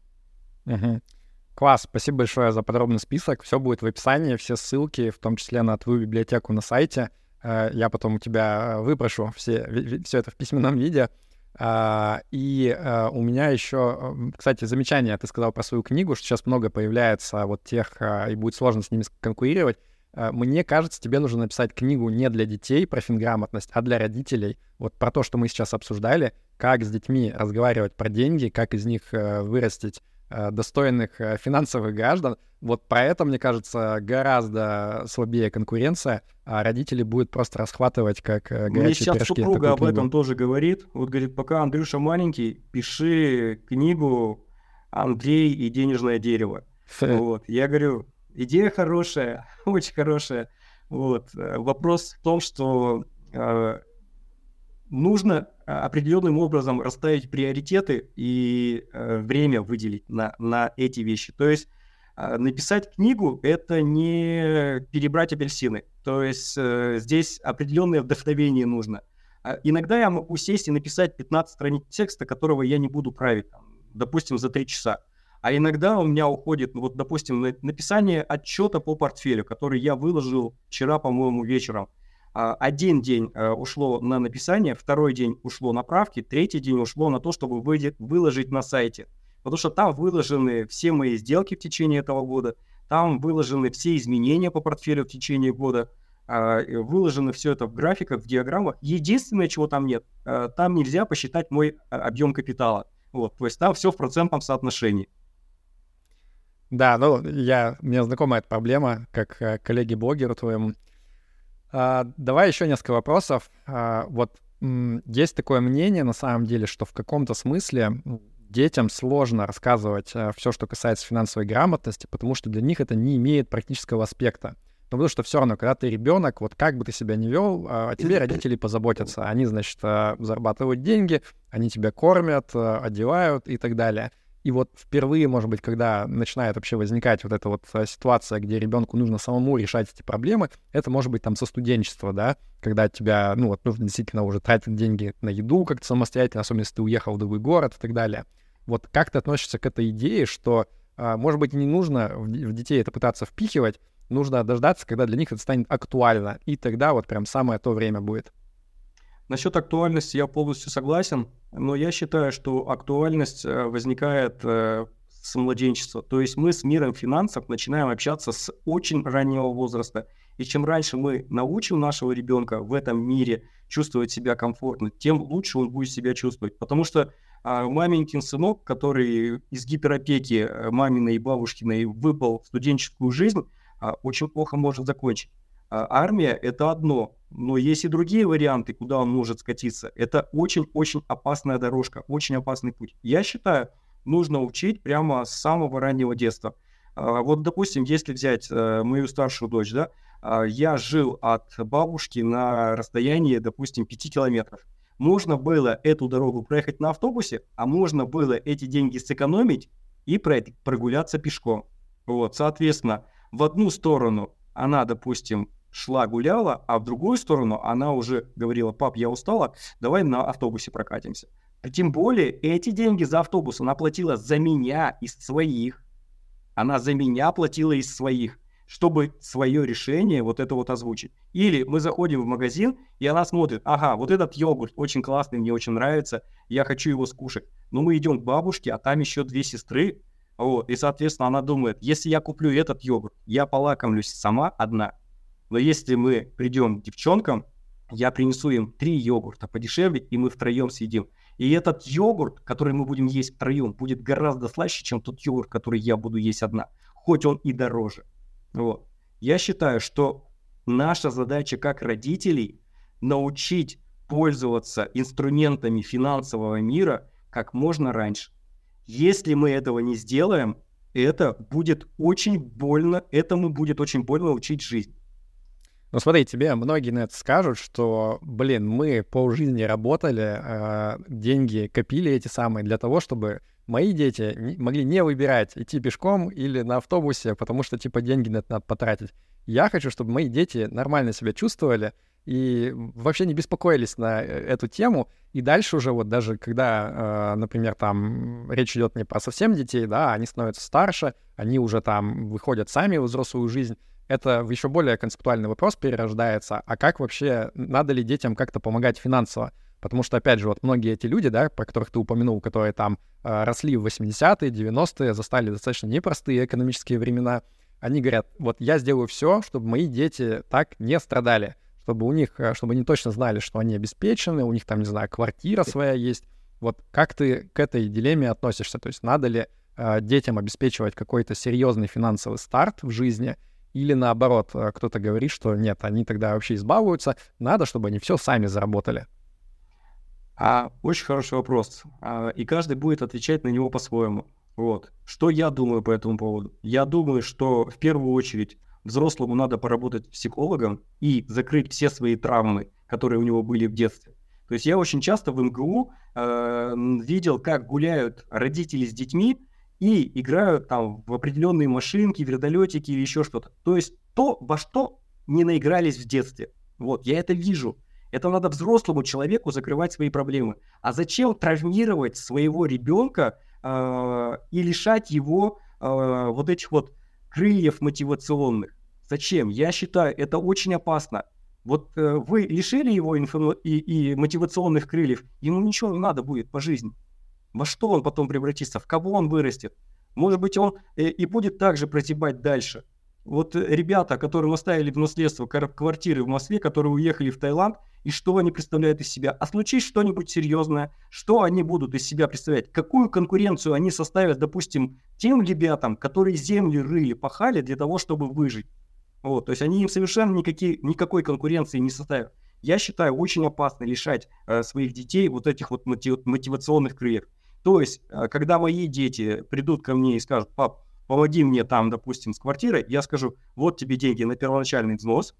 Класс, спасибо большое за подробный список. Все будет в описании, все ссылки, в том числе на твою библиотеку на сайте. Э, я потом у тебя выпрошу все, все это в письменном виде. А, и а, у меня еще, кстати, замечание, ты сказал про свою книгу, что сейчас много появляется вот тех, а, и будет сложно с ними конкурировать. Мне кажется, тебе нужно написать книгу не для детей про финграмотность, а для родителей. Вот про то, что мы сейчас обсуждали, как с детьми разговаривать про деньги, как из них вырастить Э, достойных э, финансовых граждан. Вот про это, мне кажется, гораздо слабее конкуренция, а родители будут просто расхватывать как э, горячие Мне сейчас пирожки. супруга об этом тоже говорит. Вот говорит, пока Андрюша маленький, пиши книгу «Андрей и денежное дерево». Вот. Я говорю, идея хорошая, очень хорошая. Вот. Вопрос в том, что э, нужно а, определенным образом расставить приоритеты и э, время выделить на, на эти вещи. То есть э, написать книгу — это не перебрать апельсины. То есть э, здесь определенное вдохновение нужно. А иногда я могу сесть и написать 15 страниц текста, которого я не буду править, там, допустим, за 3 часа. А иногда у меня уходит, ну, вот, допустим, написание отчета по портфелю, который я выложил вчера, по-моему, вечером. А, один день э, ушло на написание, второй день ушло на правки, третий день ушло на то, чтобы выложить на сайте. Потому что там выложены все мои сделки в течение этого года, там выложены все изменения по портфелю в течение года, а, выложено все это в графиках, в диаграммах. Единственное, чего там нет, э, там нельзя посчитать мой а, объем капитала. Вот, то есть там все в процентном соотношении. Да, ну, я, мне знакома эта проблема, как э, коллеге-блогеру твоему. А, давай еще несколько вопросов. А, вот есть такое мнение, на самом деле, что в каком-то смысле детям сложно рассказывать а, все, что касается финансовой грамотности, потому что для них это не имеет практического аспекта. Но потому что все равно, когда ты ребенок, вот как бы ты себя не вел, а, о тебе родители позаботятся. Они, значит, а, зарабатывают деньги, они тебя кормят, а, одевают и так далее. И вот впервые, может быть, когда начинает вообще возникать вот эта вот ситуация, где ребенку нужно самому решать эти проблемы, это может быть там со студенчества, да, когда тебя, ну вот, нужно действительно уже тратить деньги на еду как-то самостоятельно, особенно если ты уехал в другой город и так далее. Вот как ты относишься к этой идее, что, может быть, не нужно в детей это пытаться впихивать, нужно дождаться, когда для них это станет актуально. И тогда вот прям самое то время будет. Насчет актуальности я полностью согласен, но я считаю, что актуальность э, возникает э, с младенчества. То есть мы с миром финансов начинаем общаться с очень раннего возраста. И чем раньше мы научим нашего ребенка в этом мире чувствовать себя комфортно, тем лучше он будет себя чувствовать. Потому что а, маменькин сынок, который из гиперопеки э, маминой и бабушкиной выпал в студенческую жизнь, а, очень плохо может закончить. А, армия – это одно, но есть и другие варианты, куда он может скатиться. Это очень-очень опасная дорожка, очень опасный путь. Я считаю, нужно учить прямо с самого раннего детства. А, вот, допустим, если взять э, мою старшую дочь, да, я жил от бабушки на расстоянии, допустим, 5 километров. Можно было эту дорогу проехать на автобусе, а можно было эти деньги сэкономить и прогуляться пешком. Вот, соответственно, в одну сторону она, допустим, шла гуляла, а в другую сторону она уже говорила, пап, я устала, давай на автобусе прокатимся. Тем более эти деньги за автобус она платила за меня из своих. Она за меня платила из своих, чтобы свое решение вот это вот озвучить. Или мы заходим в магазин, и она смотрит, ага, вот этот йогурт очень классный, мне очень нравится, я хочу его скушать. Но мы идем к бабушке, а там еще две сестры, вот, и, соответственно, она думает, если я куплю этот йогурт, я полакомлюсь сама одна. Но если мы придем к девчонкам, я принесу им три йогурта подешевле, и мы втроем съедим. И этот йогурт, который мы будем есть втроем, будет гораздо слаще, чем тот йогурт, который я буду есть одна. Хоть он и дороже. Вот. Я считаю, что наша задача как родителей научить пользоваться инструментами финансового мира как можно раньше. Если мы этого не сделаем, это будет очень больно, этому будет очень больно учить жизнь. Ну смотри, тебе многие на это скажут, что, блин, мы по жизни работали, э, деньги копили эти самые для того, чтобы мои дети не, могли не выбирать, идти пешком или на автобусе, потому что, типа, деньги на это надо потратить. Я хочу, чтобы мои дети нормально себя чувствовали, и вообще не беспокоились на э, эту тему. И дальше уже вот даже когда, э, например, там речь идет не про совсем детей, да, они становятся старше, они уже там выходят сами в взрослую жизнь, это еще более концептуальный вопрос перерождается, а как вообще, надо ли детям как-то помогать финансово? Потому что, опять же, вот многие эти люди, да, про которых ты упомянул, которые там э, росли в 80-е, 90-е, застали достаточно непростые экономические времена, они говорят, вот я сделаю все, чтобы мои дети так не страдали чтобы у них, э, чтобы они точно знали, что они обеспечены, у них там, не знаю, квартира своя есть. Вот как ты к этой дилемме относишься? То есть надо ли э, детям обеспечивать какой-то серьезный финансовый старт в жизни, или наоборот, э, кто-то говорит, что нет, они тогда вообще избавляются, надо, чтобы они все сами заработали. А, очень хороший вопрос. А, и каждый будет отвечать на него по-своему. Вот. Что я думаю по этому поводу? Я думаю, что в первую очередь взрослому надо поработать психологом и закрыть все свои травмы, которые у него были в детстве. То есть я очень часто в МГУ э, видел, как гуляют родители с детьми и играют там в определенные машинки, вертолетики или еще что-то. То есть то, во что не наигрались в детстве. Вот, я это вижу. Это надо взрослому человеку закрывать свои проблемы. А зачем травмировать своего ребенка э, и лишать его э, вот этих вот крыльев мотивационных? Зачем? Я считаю, это очень опасно. Вот э, вы лишили его инфо- и, и мотивационных крыльев, ему ничего не надо будет по жизни. Во что он потом превратится, в кого он вырастет? Может быть, он э, и будет также протебать дальше. Вот э, ребята, которым оставили в наследство квартиры в Москве, которые уехали в Таиланд, и что они представляют из себя? А случись что-нибудь серьезное, что они будут из себя представлять? Какую конкуренцию они составят, допустим, тем ребятам, которые земли рыли, пахали для того, чтобы выжить? Вот, то есть они им совершенно никакие, никакой конкуренции не составят. Я считаю очень опасно лишать э, своих детей вот этих вот мотив, мотивационных крыльев. То есть, э, когда мои дети придут ко мне и скажут, пап, помоги мне там, допустим, с квартирой, я скажу, вот тебе деньги на первоначальный взнос,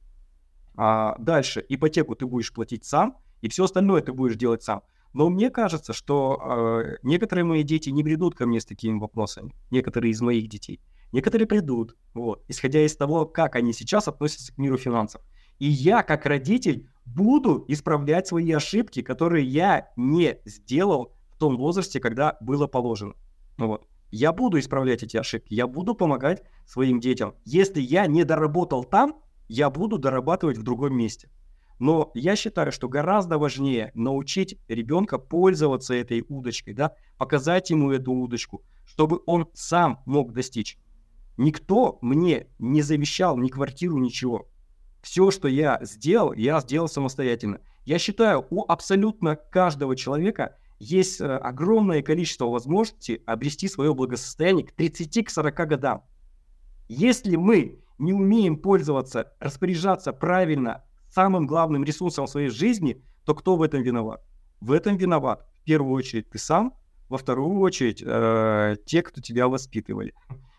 а дальше ипотеку ты будешь платить сам, и все остальное ты будешь делать сам. Но мне кажется, что э, некоторые мои дети не придут ко мне с такими вопросами, некоторые из моих детей. Некоторые придут, вот, исходя из того, как они сейчас относятся к миру финансов. И я, как родитель, буду исправлять свои ошибки, которые я не сделал в том возрасте, когда было положено. Вот. Я буду исправлять эти ошибки, я буду помогать своим детям. Если я не доработал там, я буду дорабатывать в другом месте. Но я считаю, что гораздо важнее научить ребенка пользоваться этой удочкой, да, показать ему эту удочку, чтобы он сам мог достичь. Никто мне не завещал ни квартиру, ничего. Все, что я сделал, я сделал самостоятельно. Я считаю, у абсолютно каждого человека есть э, огромное количество возможностей обрести свое благосостояние к 30-40 годам. Если мы не умеем пользоваться, распоряжаться правильно самым главным ресурсом своей жизни, то кто в этом виноват? В этом виноват в первую очередь ты сам, во вторую очередь э, те, кто тебя воспитывали.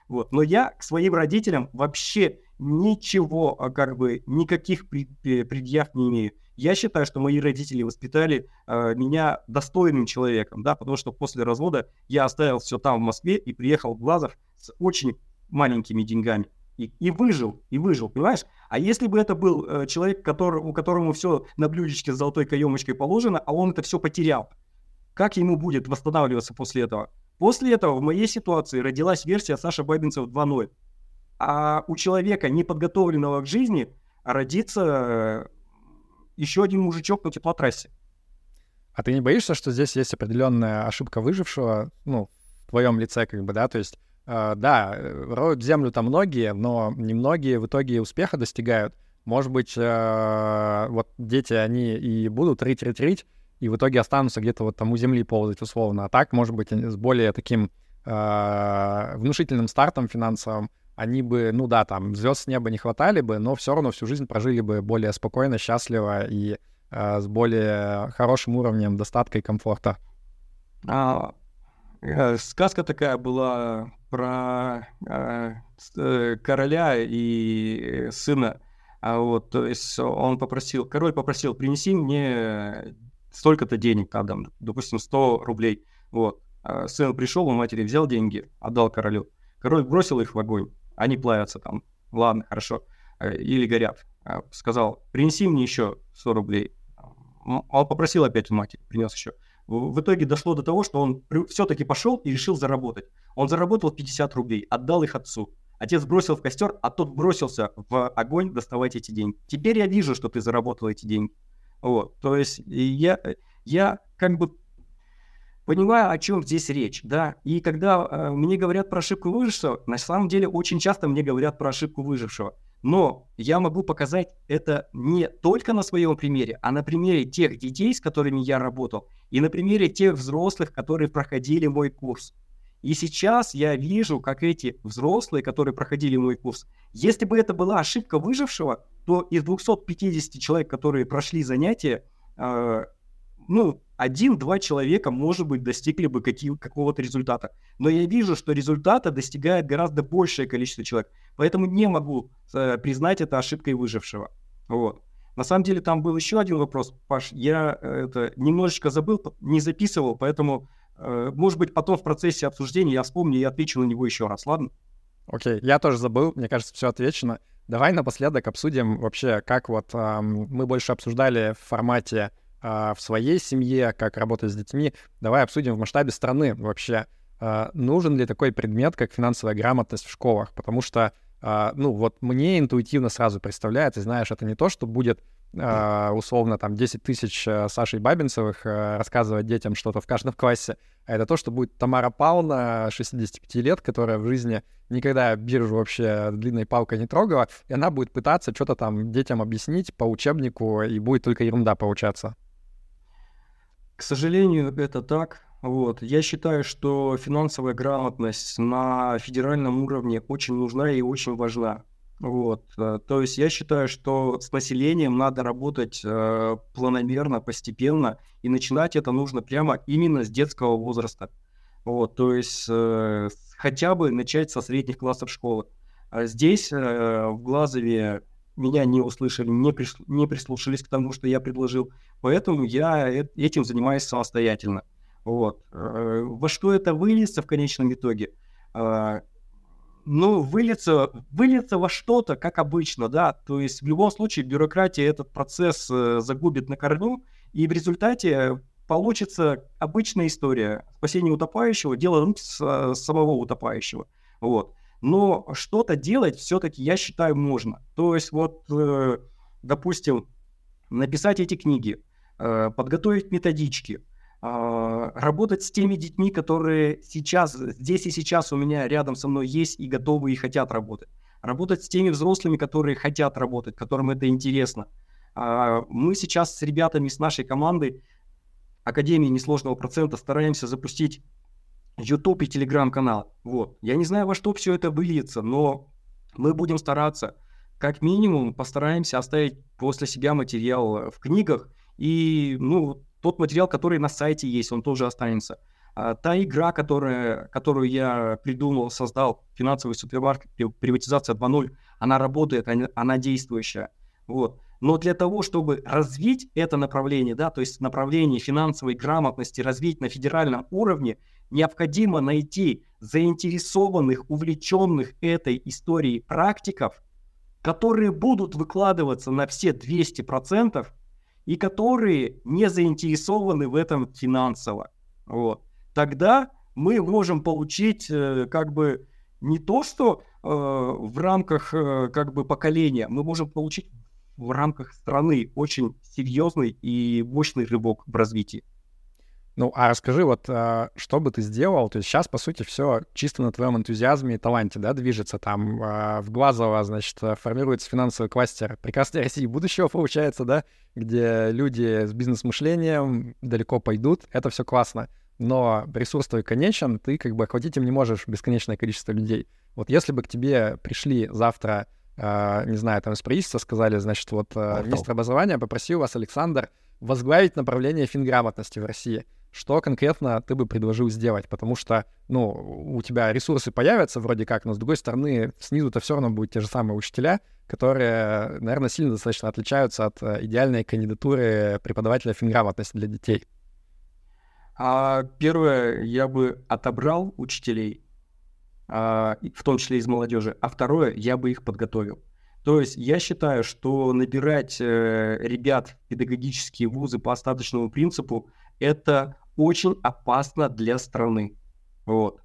Вот. Но я к своим родителям вообще ничего, а, как бы, никаких предъяв не имею. Я считаю, что мои родители воспитали э, меня достойным человеком, да, потому что после развода я оставил все там в Москве и приехал в Глазов с очень маленькими деньгами. И, и выжил, и выжил, понимаешь? А если бы это был э, человек, который, у которому все на блюдечке с золотой каемочкой положено, а он это все потерял, как ему будет восстанавливаться после этого? После этого в моей ситуации родилась версия Саша Бабинцев 2.0. А у человека, неподготовленного к жизни, родится э, еще один мужичок на теплотрассе. А ты не боишься, что здесь есть определенная ошибка выжившего, ну, в твоем лице, как бы, да, то есть, э, да, роют землю там многие, но немногие в итоге успеха достигают. Может быть, э, вот дети, они и будут рыть-рыть-рыть, и в итоге останутся где-то вот там у земли ползать условно. А так, может быть, с более таким э, внушительным стартом финансовым они бы, ну да, там звезд с неба не хватали бы, но все равно всю жизнь прожили бы более спокойно, счастливо и э, с более хорошим уровнем достатка и комфорта. А, э, сказка такая была про э, э короля и сына. А вот, то есть он попросил, король попросил, принеси мне столько-то денег, там, допустим, 100 рублей. Вот. А сын пришел, у матери взял деньги, отдал королю. Король бросил их в огонь они плавятся там. Ладно, хорошо. Э, или горят. А, сказал, принеси мне еще 100 рублей. Он попросил опять у матери, принес еще. В итоге дошло до того, что он все-таки пошел и решил заработать. Он заработал 50 рублей, отдал их отцу. Отец бросил в костер, а тот бросился в огонь доставать эти деньги. Теперь я вижу, что ты заработал эти деньги. Вот, то есть я, я как бы понимаю, о чем здесь речь, да. И когда э, мне говорят про ошибку выжившего, на самом деле очень часто мне говорят про ошибку выжившего. Но я могу показать это не только на своем примере, а на примере тех детей, с которыми я работал, и на примере тех взрослых, которые проходили мой курс. И сейчас я вижу, как эти взрослые, которые проходили мой курс, если бы это была ошибка выжившего, то из 250 человек, которые прошли занятия, э, ну, один-два человека, может быть, достигли бы какие, какого-то результата. Но я вижу, что результата достигает гораздо большее количество человек. Поэтому не могу э, признать это ошибкой выжившего. Вот. На самом деле там был еще один вопрос, Паш, я э, это немножечко забыл, не записывал, поэтому, может быть, потом в процессе обсуждения я вспомню и отвечу на него еще раз, ладно? Окей, okay. я тоже забыл, мне кажется, все отвечено. Давай напоследок обсудим вообще, как вот эм, мы больше обсуждали в формате а, в своей семье, как работать с детьми. Давай обсудим в масштабе страны вообще, а, нужен ли такой предмет, как финансовая грамотность в школах, потому что, а, ну, вот мне интуитивно сразу представляется, знаешь, это не то, что будет условно там 10 тысяч Сашей Бабинцевых рассказывать детям что-то в каждом классе, а это то, что будет Тамара Павловна, 65 лет, которая в жизни никогда биржу вообще длинной палкой не трогала, и она будет пытаться что-то там детям объяснить по учебнику, и будет только ерунда получаться. К сожалению, это так. Вот. Я считаю, что финансовая грамотность на федеральном уровне очень нужна и очень важна. Вот. Э, то есть я считаю, что с населением надо работать э, планомерно, постепенно, и начинать это нужно прямо именно с детского возраста. Вот, то есть э, хотя бы начать со средних классов школы. А здесь, в Глазове, меня не услышали, не, не прислушались к тому, что я предложил, поэтому я этим занимаюсь самостоятельно. Вот. Во что это выльется в конечном итоге? Ну, выльется, выльется во что-то, как обычно, да, то есть в любом случае бюрократия этот процесс э, загубит на корню, и в результате получится обычная история. Спасение утопающего, дело рук с, самого утопающего. Вот. Но что-то делать все-таки, я считаю, можно. То есть вот, э, допустим, написать эти книги, э, подготовить методички, работать с теми детьми, которые сейчас, здесь и сейчас у меня рядом со мной есть и готовы и хотят работать. Работать с теми взрослыми, которые хотят работать, которым это интересно. Э, мы сейчас с ребятами, с нашей командой Академии несложного процента стараемся запустить YouTube и Telegram канал. Вот. Я не знаю, во что все это выльется, но мы будем стараться. Как минимум постараемся оставить после себя материал в книгах. И, ну, тот материал, который на сайте есть, он тоже останется. А, та игра, которая, которую я придумал, создал, финансовый супермаркет, приватизация 2.0, она работает, она, она действующая. Вот. Но для того, чтобы развить это направление, да, то есть направление финансовой грамотности развить на федеральном уровне, необходимо найти заинтересованных, увлеченных этой историей практиков, которые будут выкладываться на все 200% и которые не заинтересованы в этом финансово. Вот. Тогда мы можем получить э, как бы не то, что э, в рамках э, как бы поколения, мы можем получить в рамках страны очень серьезный и мощный рывок в развитии. Ну, а расскажи, вот а, что бы ты сделал? То есть сейчас, по сути, все чисто на твоем энтузиазме и таланте, да, движется там а, в Глазово, значит, формируется финансовый кластер прекрасной России будущего, получается, да, где люди с бизнес-мышлением далеко пойдут, это все классно. Но ресурс твой конечен, ты как бы охватить им не можешь бесконечное количество людей. Вот если бы к тебе пришли завтра а, не знаю, там из правительства сказали, значит, вот а, министр образования попросил вас, Александр, возглавить направление финграмотности в России. Что конкретно ты бы предложил сделать? Потому что, ну, у тебя ресурсы появятся вроде как, но с другой стороны, снизу-то все равно будут те же самые учителя, которые, наверное, сильно достаточно отличаются от э, идеальной кандидатуры преподавателя финграмотности для детей. А, первое, я бы отобрал учителей, а, в том числе из молодежи, а второе, я бы их подготовил. То есть я считаю, что набирать э, ребят в педагогические вузы по остаточному принципу это очень опасно для страны. Вот.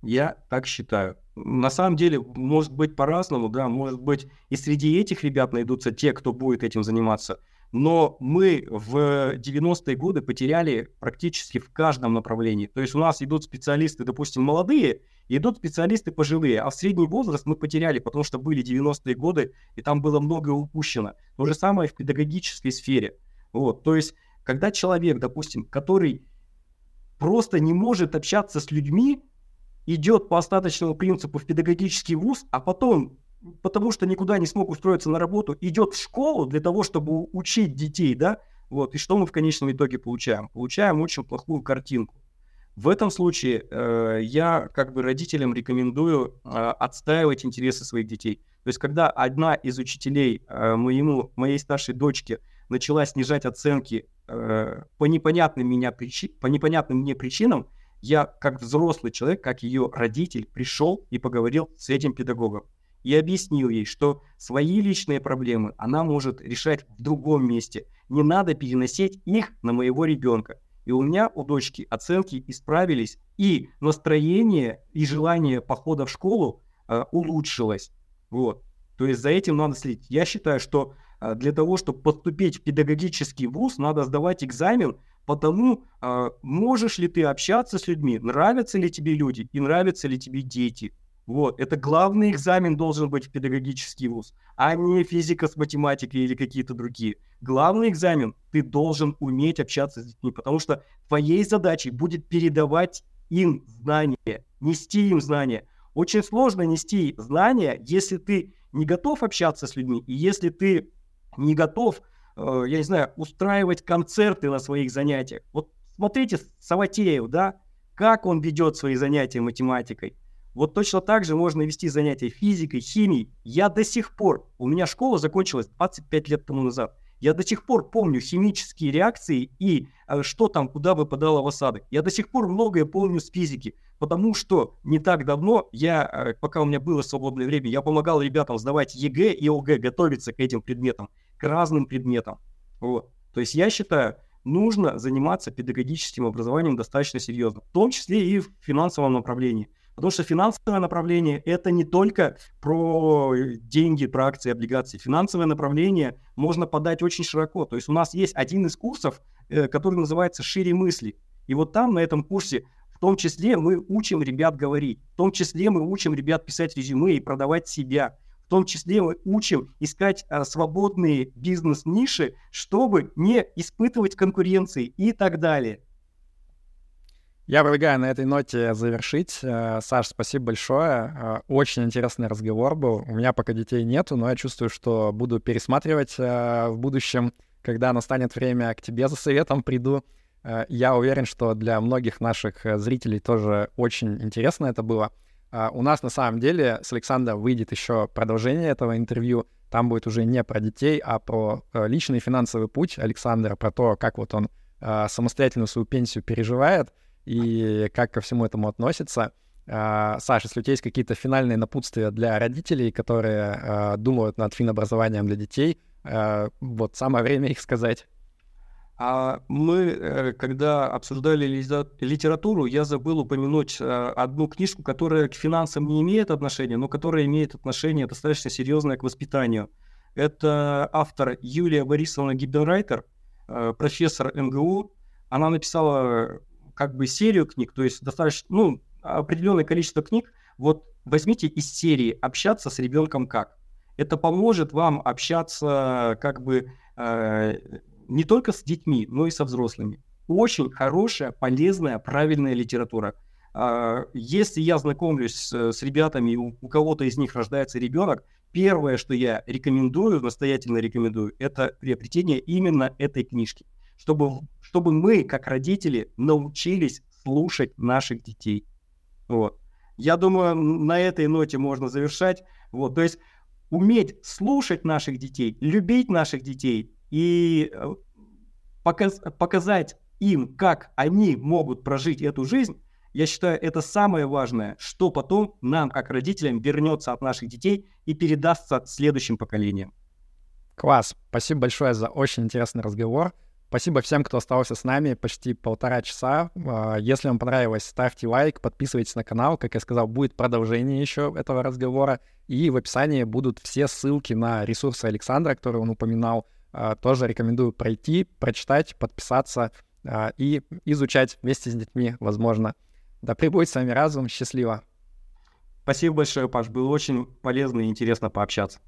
Я так считаю. На самом деле, может быть по-разному, да, может быть и среди этих ребят найдутся те, кто будет этим заниматься. Но мы в 90-е годы потеряли практически в каждом направлении. То есть у нас идут специалисты, допустим, молодые, идут специалисты пожилые, а в средний возраст мы потеряли, потому что были 90-е годы, и там было многое упущено. То же самое в педагогической сфере. Вот, то есть, когда человек, допустим, который просто не может общаться с людьми, идет по остаточному принципу в педагогический вуз, а потом, потому что никуда не смог устроиться на работу, идет в школу для того, чтобы учить детей, да, вот, и что мы в конечном итоге получаем? Получаем очень плохую картинку. В этом случае э, я как бы родителям рекомендую э, отстаивать интересы своих детей. То есть, когда одна из учителей э, моему, моей старшей дочке начала снижать оценки э, по, непонятным меня причи, по непонятным мне причинам, я как взрослый человек, как ее родитель, пришел и поговорил с этим педагогом. И объяснил ей, что свои личные проблемы она может решать в другом месте. Не надо переносить их на моего ребенка. И у меня, у дочки, оценки исправились, и настроение и желание похода в школу э, улучшилось. Вот. То есть за этим надо следить. Я считаю, что э, для того, чтобы поступить в педагогический вуз, надо сдавать экзамен потому, э, можешь ли ты общаться с людьми, нравятся ли тебе люди и нравятся ли тебе дети. Вот, это главный экзамен должен быть в педагогический вуз, а не физика с математикой или какие-то другие. Главный экзамен ты должен уметь общаться с детьми, потому что твоей задачей будет передавать им знания, нести им знания. Очень сложно нести знания, если ты не готов общаться с людьми, и если ты не готов, э, я не знаю, устраивать концерты на своих занятиях. Вот смотрите, Саватеев, да, как он ведет свои занятия математикой. Вот точно так же можно вести занятия физикой, химией. Я до сих пор, у меня школа закончилась 25 лет тому назад. Я до сих пор помню химические реакции и э, что там, куда выпадало в осадок. Я до сих пор многое помню с физики, потому что не так давно я, э, пока у меня было свободное время, я помогал ребятам сдавать ЕГЭ и ОГЭ, готовиться к этим предметам, к разным предметам. Вот. То есть я считаю, нужно заниматься педагогическим образованием достаточно серьезно, в том числе и в финансовом направлении. Потому что финансовое направление – это не только про деньги, про акции, облигации. Финансовое направление можно подать очень широко. То есть у нас есть один из курсов, э, который называется «Шире мысли». И вот там, на этом курсе, в том числе мы учим ребят говорить, в том числе мы учим ребят писать резюме и продавать себя. В том числе мы учим искать а, свободные бизнес-ниши, чтобы не испытывать конкуренции и так далее. Я предлагаю на этой ноте завершить. Э, Саш, спасибо большое. Э, очень интересный разговор был. У меня пока детей нету, но я чувствую, что буду пересматривать э, в будущем, когда настанет время, к тебе за советом приду. Я уверен, что для многих наших зрителей тоже очень интересно это было. У нас на самом деле с Александром выйдет еще продолжение этого интервью. Там будет уже не про детей, а про личный финансовый путь Александра, про то, как вот он самостоятельную свою пенсию переживает — и как ко всему этому относится. Uh, Саша, если у тебя есть какие-то финальные напутствия для родителей, которые uh, думают над финобразованием для детей, uh, вот самое время их сказать. А мы, э, когда обсуждали литературу, я забыл упомянуть э, одну книжку, которая к финансам не имеет отношения, но которая имеет отношение достаточно серьезное к воспитанию. Это автор Юлия Борисовна Гиббенрайтер, э, профессор МГУ. Она написала как бы серию книг, то есть достаточно, ну, определенное количество книг, вот возьмите из серии «Общаться с ребенком как». Это поможет вам общаться как бы э, не только с детьми, но и со взрослыми. Очень хорошая, полезная, правильная литература. Э, если я знакомлюсь с, с ребятами, у, у кого-то из них рождается ребенок, первое, что я рекомендую, настоятельно рекомендую, это приобретение именно этой книжки чтобы, чтобы мы, как родители, научились слушать наших детей. Вот. Я думаю, на этой ноте можно завершать. Вот, то есть уметь слушать наших детей, любить наших детей и э, показ, показать им, как они могут прожить эту жизнь, я считаю, это самое важное, что потом нам, как родителям, вернется от наших детей и передастся следующим поколениям. Класс. Спасибо большое за очень интересный разговор. Спасибо всем, кто остался с нами почти полтора часа. А, если вам понравилось, ставьте лайк, подписывайтесь на канал. Как я сказал, будет продолжение еще этого разговора. И в описании будут все ссылки на ресурсы Александра, которые он упоминал. А, тоже рекомендую пройти, прочитать, подписаться а, и изучать вместе с детьми, возможно. Да пребудет с вами разум. Счастливо. Спасибо большое, Паш. Было очень полезно и интересно пообщаться.